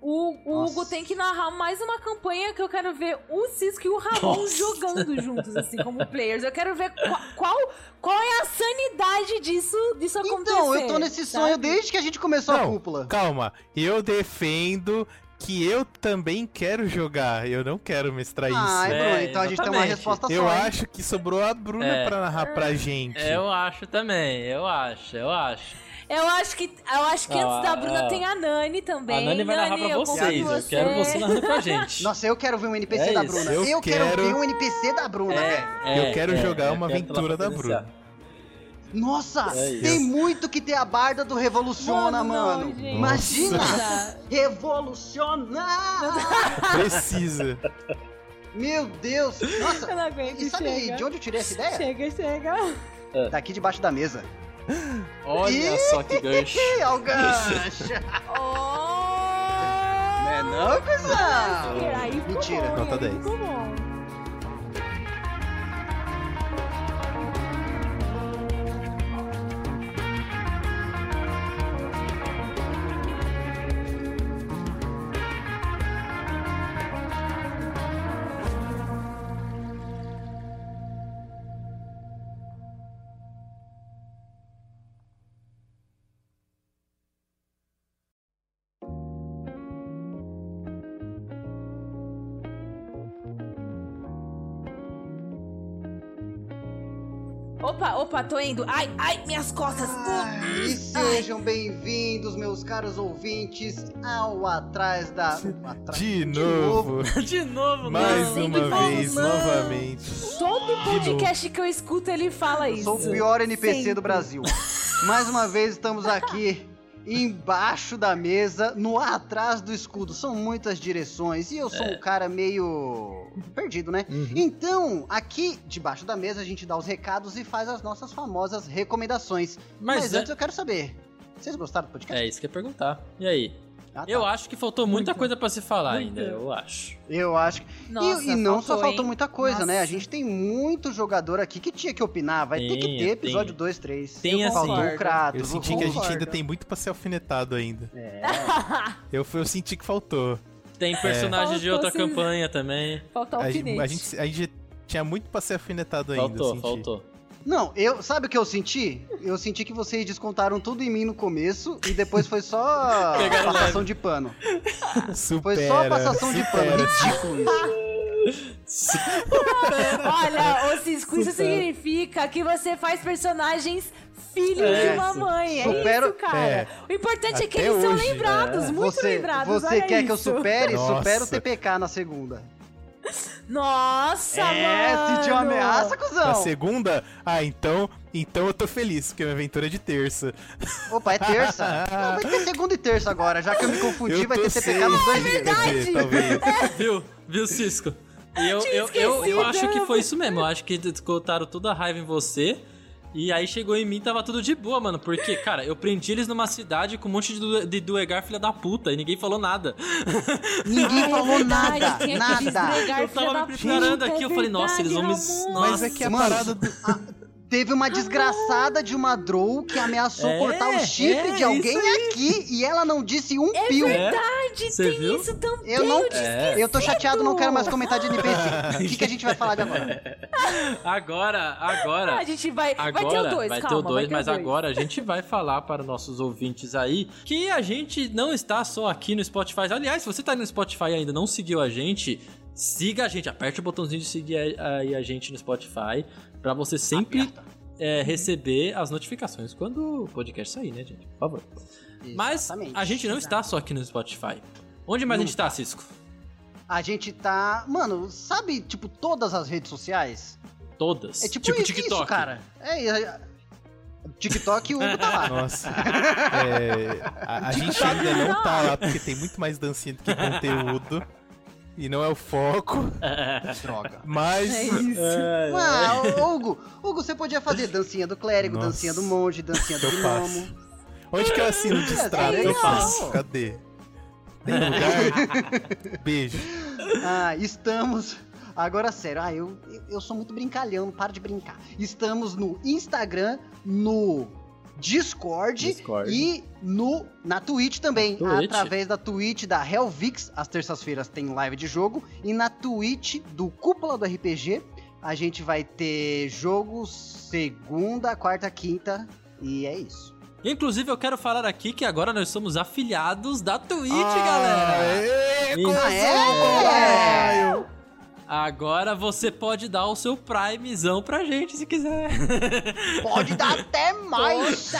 O. Hugo tem que narrar mais uma campanha que eu quero ver o Cisco e o Ramon
Nossa.
jogando juntos, assim, como *laughs* players. Eu quero ver qual, qual, qual é a sanidade disso, disso acontecer.
Então, eu tô nesse
sabe?
sonho desde que a gente começou a
Não,
cúpula.
Calma, eu defendo que eu também quero jogar. Eu não quero mestrar isso.
Ai,
É,
Bruno, então a gente tem uma
exatamente.
resposta
eu
só. hein?
acho que sobrou a Bruna
É.
pra narrar pra gente.
Eu acho também, eu acho, eu acho.
Eu acho que, eu acho que
Ah,
antes da Bruna
ah.
tem a Nani também.
A Nani vai narrar pra
eu
vocês, eu
você.
quero você narrando pra gente. *laughs*
Nossa, eu quero ver um NPC
É
da
isso.
Bruna.
Eu
Eu, quero...
quero-
ver um NPC da Bruna, velho.
É,
Eu quero jogar uma
eu quero
aventura da
financiar.
Nossa,
É
tem muito que ter a barda do Revoluciona,
Mano,
mano.
não.
Imagina! Revoluciona! *laughs*
Precisa.
Meu Deus! Nossa!
Eu não aguento,
E sabe
chega.
de onde eu tirei essa ideia?
Chega, chega.
Daqui debaixo da mesa.
Olha
Ih!
só que gancho. *laughs*
Olha o gancho!
Oh!
Não é não,
ficou
Mentira.
Nota
aí
10.
Opa, opa, tô indo. Ai, ai, minhas costas.
Ai, e sejam bem-vindos, meus caros ouvintes, ao Atrás da. Atrás...
De novo. *laughs*
De novo,
Mais
não.
uma vez,
não.
novamente.
Todo podcast que eu escuto ele fala
Eu
isso.
sou o pior NPC
Sempre.
do Brasil. Mais uma vez estamos aqui *laughs* embaixo da mesa, no atrás do escudo. São muitas direções e eu sou um cara meio perdido, né?
Uhum.
Então, aqui debaixo da mesa a gente dá os recados e faz as nossas famosas recomendações. Mas,
Mas é-
antes eu quero saber, vocês gostaram do podcast?
É isso que eu ia perguntar. E aí?
Ah, tá.
Eu acho que faltou muita
Muito.
coisa pra se falar
Muito.
ainda, eu acho.
Eu acho que
Nossa,
e, e não só faltou
hein?
muita coisa, né? A
Nossa.
gente tem muito jogador aqui que tinha que opinar. Vai ter que
Tem,
ter episódio
tem.
2, 3.
Tem,
Eu
assim,
Faltou o. Kratos.
Eu senti que a gente ainda tem muito pra ser alfinetado ainda.
É. *laughs*
Eu, eu senti que faltou.
Tem personagens de
Faltou
outra campanha também.
Falta
A,
alfinete.
gente- a gente, a gente tinha muito pra ser alfinetado ainda.
Faltou,
senti.
faltou.
Não, eu, sabe o que eu senti? Eu senti que vocês descontaram tudo em mim no começo e depois foi só *laughs*
Pegaram
passação
leve.
de pano.
Supera,
Foi só passação de pano. Ridículo isso.
Olha, ô Cisco, isso significa que você faz personagens filhos
É,
de mamãe. É
supero-
isso, cara.
é.
O importante é que eles são
hoje,
lembrados,
é.
muito
Você,
lembrados.
você quer que eu
isso.
supere?
Nossa.
Supera o TPK na segunda.
Nossa,
é,
mano.
sentiu ameaça, cuzão.
Na segunda? Ah, então, então eu tô feliz, porque minha aventura é de terça.
Opa, é terça? *laughs* Não, vai ter segunda e terça agora. Já que eu me confundi,
Eu
vai ter TPK
sem-
nos dois dias.
dizer, talvez. *laughs*
Viu? Viu, Cisco? E eu, eu, eu, eu acho que foi isso mesmo. Eu acho que descontaram toda a raiva em você. E aí chegou em mim tava tudo de boa, mano. Porque, cara, eu prendi eles numa cidade com um monte de, du- de duegar filha da puta e ninguém falou nada. *laughs*
Ninguém
É
falou nada, nada.
Eu tava me preparando aqui, eu
é
falei, nossa, eles vão me. Nossa,
Mas é que a
Mano,
parada do.
Teve uma desgraçada de uma Drow que ameaçou
É,
cortar o chifre
é,
de alguém aqui e ela não disse um pio.
É?
Verdade,
Cê
tem
viu?
isso também.
Eu não.
É.
Eu tô chateado, não quero mais comentar de NPC. *laughs* O que, que a gente vai falar de agora?
Agora, agora.
A gente vai.
Agora
vai ter o 2,
vai
calma.
ter o 2,
vai ter
mas
dois.
agora a gente vai falar para os nossos ouvintes aí que a gente não está só aqui no Spotify. Aliás, se você tá no Spotify e ainda não seguiu a gente, siga a gente, aperte o botãozinho de seguir a- aí a gente no Spotify para você sempre é, receber as notificações quando o podcast sair, né, gente? Por favor. Mas
Exatamente.
a gente não está só aqui no Spotify. Onde mais a gente tá, Cisco?
A gente tá. Mano, sabe, tipo, todas as redes sociais?
Todas.
É tipo,
tipo
isso,
TikTok.
cara. É, é, TikTok o Hugo tá lá. *laughs*
Nossa. É, a, a *laughs* gente ainda não tá lá porque tem muito mais dancinha do que conteúdo. E não é o foco. *laughs*
Droga.
Mas.
É isso.
Ah, ô, Hugo, Hugo, você podia fazer dancinha do clérigo,
Nossa.
dancinha do monge, dancinha do gnomo.
Onde que eu assino o distrato?
É
Eu faço. Cadê? Tem lugar? *laughs* Beijo.
Ah, estamos. Agora, sério, ah, eu, eu sou muito brincalhão, para de brincar. Estamos no Instagram, no Discord,
Discord.
e no, na Twitch também.
Twitch.
Através da Twitch da Hellvix, às terças-feiras tem live de jogo. E na Twitch do Cúpula do RPG, a gente vai ter jogo segunda, quarta, quinta. E é isso.
Inclusive, eu quero falar aqui que agora nós somos afiliados da Twitch,
Ah,
galera.
Aê,
Isso.
Ah, é?
caralho.
Agora você pode dar o seu primezão pra gente se quiser. *laughs*
Pode dar até mais.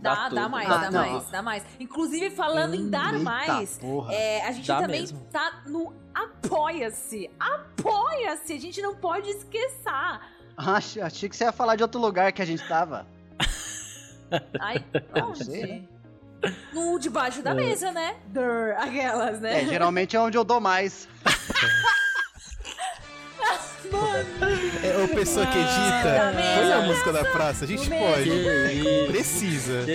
Dá,
Dá
dá, mais,
Dá,
dá mais, dá mais. Inclusive, falando em dar mais, é, a gente
Dá
também
mesmo.
tá no Apoia-se. Apoia-se! A gente não pode esquecer.
Achei, achei que você ia falar de outro lugar que a gente tava.
Ai,
Não sei?
No debaixo da mesa, né? Dur, aquelas, né?
É, geralmente é onde eu dou mais. *laughs*
É, ô, pessoa que edita,
Tá
põe
mesmo.
a música da praça, a gente pode.
Que isso,
Precisa.
que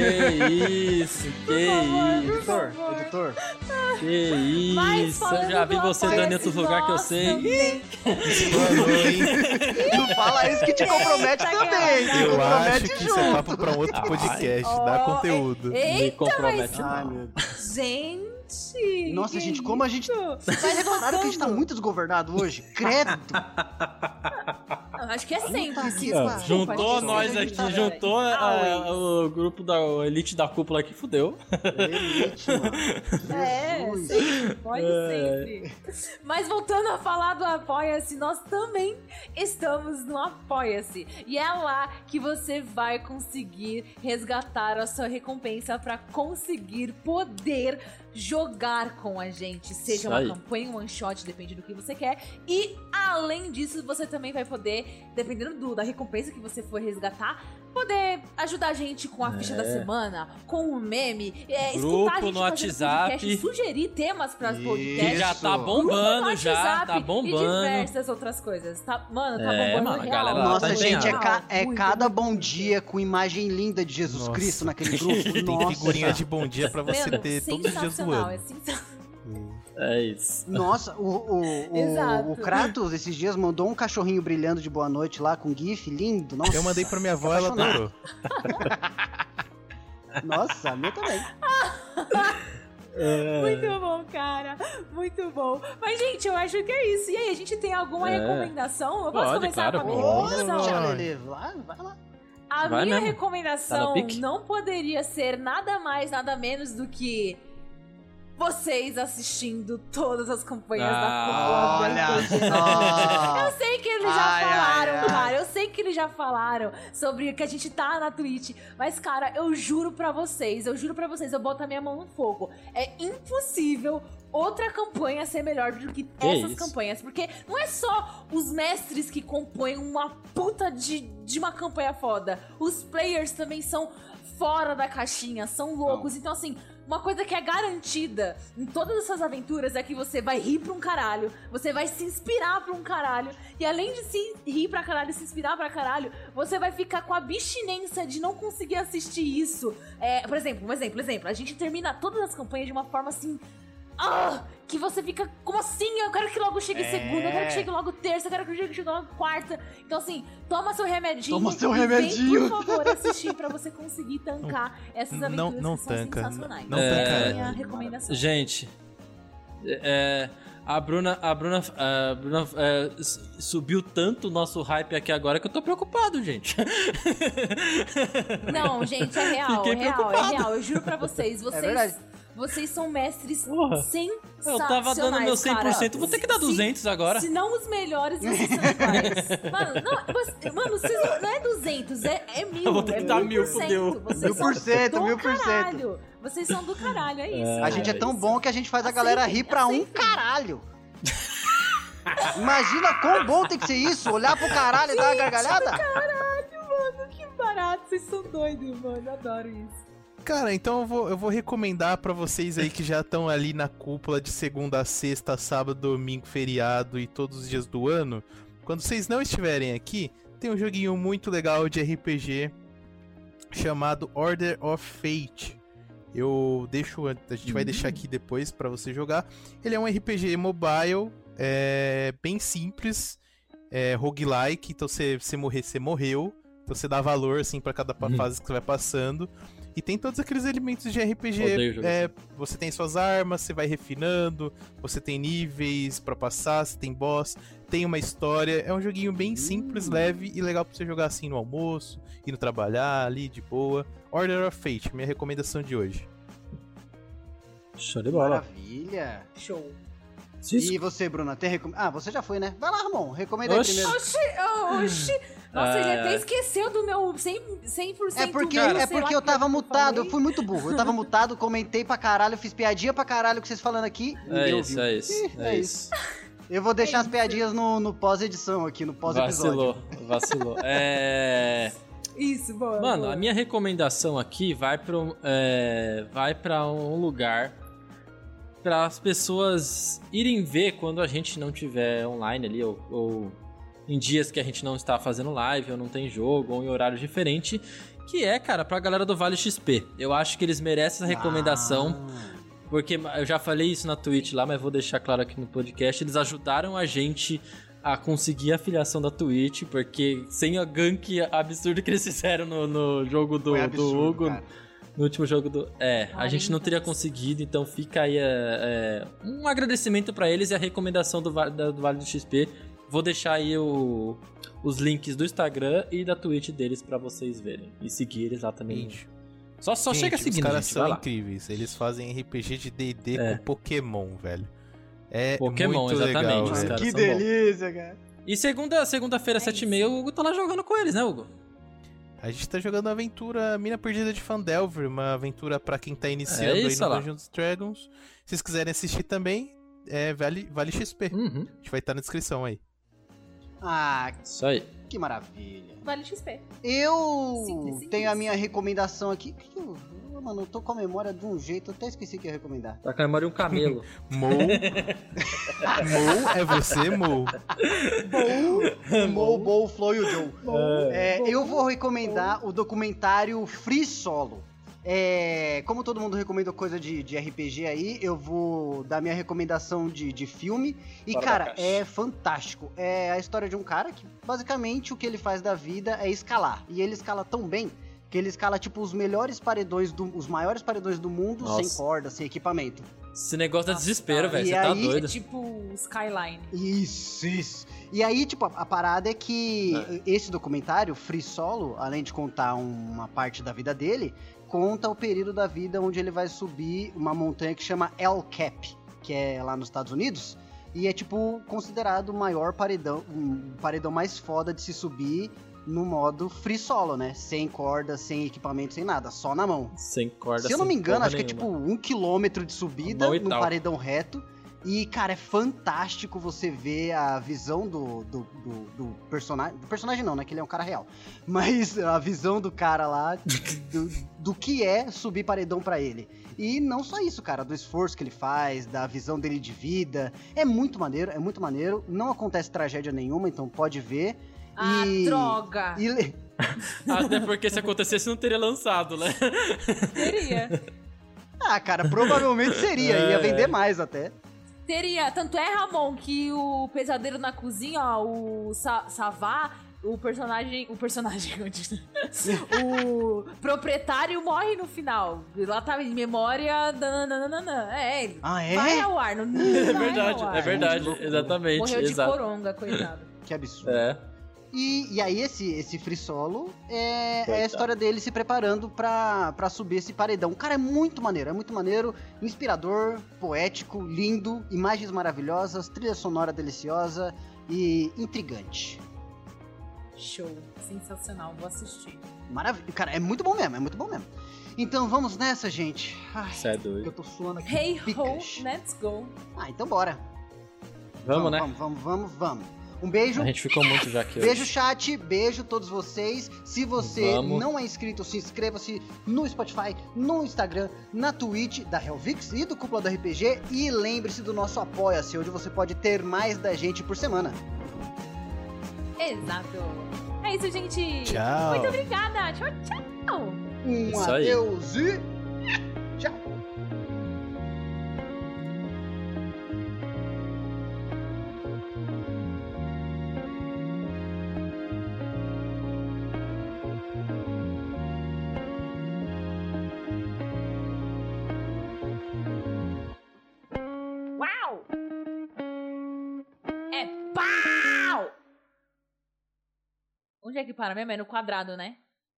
isso, que
favor,
isso,
Editor, editor.
que
Mas
isso. Eu já vi você dando em
Apoia-se,
outros lugares que eu sei. *laughs*
Não fala isso que te compromete
Eita,
também. Te
Eu
compromete
acho que isso é papo pra um outro
Ah,
podcast, dá conteúdo.
Me
Eita,
compromete
mas...
Ai, meu Deus.
Gente!
Nossa, gente, como a gente-? Vocês repararam que a gente tá muito desgovernado hoje? Credo! *laughs*
Acho que é sempre. Desculpa.
Juntou
gente,
nós
a
aqui,
tá-
juntou
Ah,
ah, o grupo da a elite da cúpula aqui, fudeu.
Elite, mano. *laughs*
É, sempre, pode
É.
sempre. Mas voltando a falar do Apoia-se, nós também estamos no Apoia-se. E é lá que você vai conseguir resgatar a sua recompensa para conseguir poder jogar com a gente. Seja uma campanha, um one shot, depende do que você quer. E além disso, você também vai poder, dependendo do- da recompensa que você for resgatar, poder ajudar a gente com a ficha da semana, com o meme, é,
Grupo
escutar a gente
no
fazendo
WhatsApp.
podcast, sugerir temas para
Isso.
podcast.
Que já tá bombando, já, tá
E
bombando.
diversas outras coisas. Tá, mano, tá
É,
bombando
mano, a
real.
galera lá
Nossa,
tá
gente, é, ca- é cada bom dia com imagem linda de Jesus
Nossa.
Cristo naquele *laughs* grupo.
Tem
Nossa.
figurinha de bom dia pra você
Mano,
ter todos os dias do
sensacional,
ano.
é sensacional.
É isso.
Nossa, o, o, o, o Kratos esses dias mandou um cachorrinho brilhando de boa noite lá com GIF lindo. Nossa,
Eu mandei pra minha avó, ela adorou. *laughs*
Nossa, a minha também.
É.
Muito bom, cara. Muito bom. Mas, gente, eu acho que é isso. E aí, a gente tem alguma
É.
recomendação? Eu posso
Pode,
começar
claro,
com a minha recomendação?
Lá, vai lá.
A
Vai
minha
mesmo.
recomendação
Tá no pique?
não poderia ser nada mais, nada menos do que vocês assistindo todas as campanhas
Ah,
da
só.
Eu sei que eles já
Ai, ai,
falaram,
ai.
cara. Eu sei que eles já falaram sobre que a gente tá na Twitch. Mas, cara, eu juro pra vocês, eu juro pra vocês, eu boto a minha mão no fogo. É impossível outra campanha ser melhor do que, essas
isso?
campanhas. Porque não é só os mestres que compõem uma puta de, de uma campanha foda. Os players também são fora da caixinha, são loucos. Então, assim, uma coisa que é garantida em todas essas aventuras é que você vai rir pra um caralho, você vai se inspirar pra um caralho, e além de se rir pra caralho, se inspirar pra caralho, você vai ficar com a abstinência de não conseguir assistir isso. É, por exemplo, um exemplo, exemplo, a gente termina todas as campanhas de uma forma assim. Ah, que você fica, como assim? Eu quero que logo chegue
É.
segunda, eu quero que chegue logo terça, eu quero que chegue logo quarta. Então, assim, toma seu remedinho.
Toma seu
e vem,
remedinho.
por favor, assistir pra você conseguir tancar essas
Não-
aventuras
não
que são
tanca,
sensacionais.
não
Essa
tanca.
é a minha recomendação.
Gente, é, a Bruna, a Bruna, a Bruna é, subiu tanto o nosso hype aqui agora que eu tô preocupado, gente.
Não, gente, é real,
Fiquei
é real, é real. Eu juro pra vocês, vocês,
verdade.
Vocês são mestres
Porra.
sensacionais.
Eu tava dando meu 100%,
cara.
vou ter que dar
Se-
200 agora.
Se não os melhores, vocês são iguais. *laughs* Mano, não, você- mano vocês não, não é 200, é, é mil.
Eu vou ter que
é
dar
mil
fudeu.
Vocês
Mil por cento, mil por cento.
caralho. Vocês são do caralho, é isso.
É.
A gente é tão
isso.
bom que a gente faz a galera rir pra um
aceitem.
caralho. Imagina quão bom tem que ser isso, olhar pro caralho e dar uma gargalhada.
Caralho, mano, que barato. Vocês são doidos, mano. Adoro isso.
Cara, então eu vou, eu vou recomendar pra vocês aí que já estão ali na cúpula de segunda a sexta, sábado, domingo, feriado e todos os dias do ano. Quando vocês não estiverem aqui, tem um joguinho muito legal de RPG chamado Order of Fate. Eu deixo, a gente vai deixar aqui depois pra você jogar. Ele é um RPG mobile, é bem simples, é roguelike, então você, você morrer, você morreu. Então você dá valor, assim, pra cada
Uhum.
fase que você vai passando. E tem todos aqueles elementos de RPG. É, você tem suas armas, você vai refinando, você tem níveis pra passar, você tem boss, tem uma história. É um joguinho bem simples, leve e legal pra você jogar assim no almoço, indo trabalhar ali de boa. Order of Fate, minha recomendação de hoje.
Show de bola.
Maravilha.
Show.
E você, Bruna, tem recom... Ah, você já foi, né? Vai lá, Ramon, recomenda aí
Oxi.
primeiro.
Oxi, oh, oxi. Nossa, ele até
ai.
esqueceu do meu 100%, 100%
É porque,
sei
é porque
que
eu tava mutado, eu fui muito burro. Eu tava *laughs* mutado, comentei pra caralho, fiz piadinha pra caralho que vocês falando aqui.
É isso, é isso,
Ih,
é isso.
Eu vou deixar
É
as
isso.
piadinhas no, no pós-edição aqui, no pós-episódio.
Vacilou, vacilou. É.
Isso, boa.
Mano,
boa.
a minha recomendação aqui vai pra um, é, vai pra um lugar para as pessoas irem ver quando a gente não tiver online ali, ou, ou em dias que a gente não está fazendo live, ou não tem jogo, ou em horário diferente, que é, cara, pra galera do Vale XP. Eu acho que eles merecem essa recomendação.
Ah.
Porque eu já falei isso na Twitch lá, mas vou deixar claro aqui no podcast. Eles ajudaram a gente a conseguir a afiliação da Twitch, porque sem a gank absurdo que eles fizeram no, no jogo do,
Foi
do
absurdo,
Hugo,
cara.
no último jogo do. É, a
Ai,
gente não teria conseguido, então fica aí é, é, um agradecimento pra eles e a recomendação do, do Vale do XP. Vou deixar aí o- os links do Instagram e da Twitch deles pra vocês verem. E seguir eles lá também.
Gente,
Só, só
gente,
chega
os
seguindo,
caras
gente.
são incríveis. Eles fazem RPG de D&D
É.
com Pokémon, velho. É
Pokémon,
muito
exatamente,
legal,
os
Que
bons.
delícia, cara.
E segunda, segunda-feira,
É
7h30, o Hugo tá lá jogando com eles, né, Hugo?
A gente tá jogando a aventura Mina Perdida de Fandelver, uma aventura pra quem tá iniciando
É
aí no
lá.
Dungeons Dragons. Se vocês quiserem assistir também, é Vale, vale XP.
Uhum.
A gente vai estar na descrição aí.
Ah,
Isso aí.
que maravilha.
Vale XP.
Eu
Simples, simples.
tenho a minha recomendação aqui. Que que eu- Mano, eu tô com a memória de um jeito, eu até esqueci que ia recomendar.
Tá com a memória um camelo. *laughs*
Mo. Mo *laughs* é você, Mo.
Mo, Bo, Flow e o Joe. É, eu vou recomendar o documentário Free Solo. É, como todo mundo recomenda coisa de, de RPG aí, eu vou dar minha recomendação de, de filme. E,
Fora
cara, é fantástico. É a história de um cara que, basicamente, o que ele faz da vida é escalar. E ele escala tão bem que ele escala, tipo, os melhores paredões, do, os maiores paredões do mundo
Nossa.
sem corda, sem equipamento.
Esse negócio dá
Nossa,
desespero, velho. Você tá
aí-
doido.
É tipo Skyline.
Isso, isso. E aí, tipo, a, a parada é que esse documentário, Free Solo, além de contar uma parte da vida dele, conta o período da vida onde ele vai subir uma montanha que chama El Cap, que é lá nos Estados Unidos. E é, tipo, considerado o maior paredão, um paredão mais foda de se subir no modo free solo, né? Sem corda, sem equipamento, sem nada, só na mão.
Sem corda,
Se eu não me engano, acho que é tipo
nenhuma.
um quilômetro de subida num paredão reto. E, cara, é fantástico você ver a visão do, do, do, do personagem. Do personagem não, né? Que ele é um cara real. *laughs* Mas a visão do cara lá do, do que é subir paredão pra ele. E não só isso, cara, do esforço que ele faz, da visão dele de vida. É muito maneiro, é muito maneiro. Não acontece tragédia nenhuma, então pode ver.
Ah,
E-
droga.
E, le- *laughs*
Até porque se acontecesse não teria lançado, né?
Teria.
ah, cara, provavelmente seria.
É,
Ia vender
é.
mais até.
Teria. Tanto é, Ramon, que o pesadelo na cozinha, ó, o Sa Savá, o personagem. O personagem. *laughs* o proprietário morre no final. Lá tava em memória. Nananana. É, ele.
Ah, é?
Vai ao ar. Não, não *laughs*
É verdade,
ao ar.
é verdade, exatamente.
Morreu de
exato.
coronga, coitado.
Que absurdo.
É.
E, e aí, esse, esse free solo é, é a história dele se preparando pra, pra subir esse paredão. Cara, é muito maneiro, é muito maneiro, inspirador, poético, lindo, imagens maravilhosas, trilha sonora deliciosa e intrigante.
Show. Sensacional. Vou assistir.
Maravilha. Cara, é muito bom mesmo, é muito bom mesmo. Então vamos nessa, gente. Ai,
é doido.
eu tô suando aqui.
Hey ho,
picas.
let's go.
Ah, então bora.
Vamos, né?
Vamos, vamos, vamos, vamos. Um beijo.
A gente ficou muito já aqui
Beijo,
hoje.
chat. Beijo todos vocês. Se você
Vamos.
não é inscrito, se inscreva-se no Spotify, no Instagram, na Twitch da Helvix e do Cúpula do RPG. E lembre-se do nosso Apoia-se, onde você pode ter mais da gente por semana.
Exato. É isso, gente.
Tchau.
Muito obrigada. Tchau, tchau.
Um
Isso aí.
adeus e
Onde é que para mesmo? É no quadrado, né?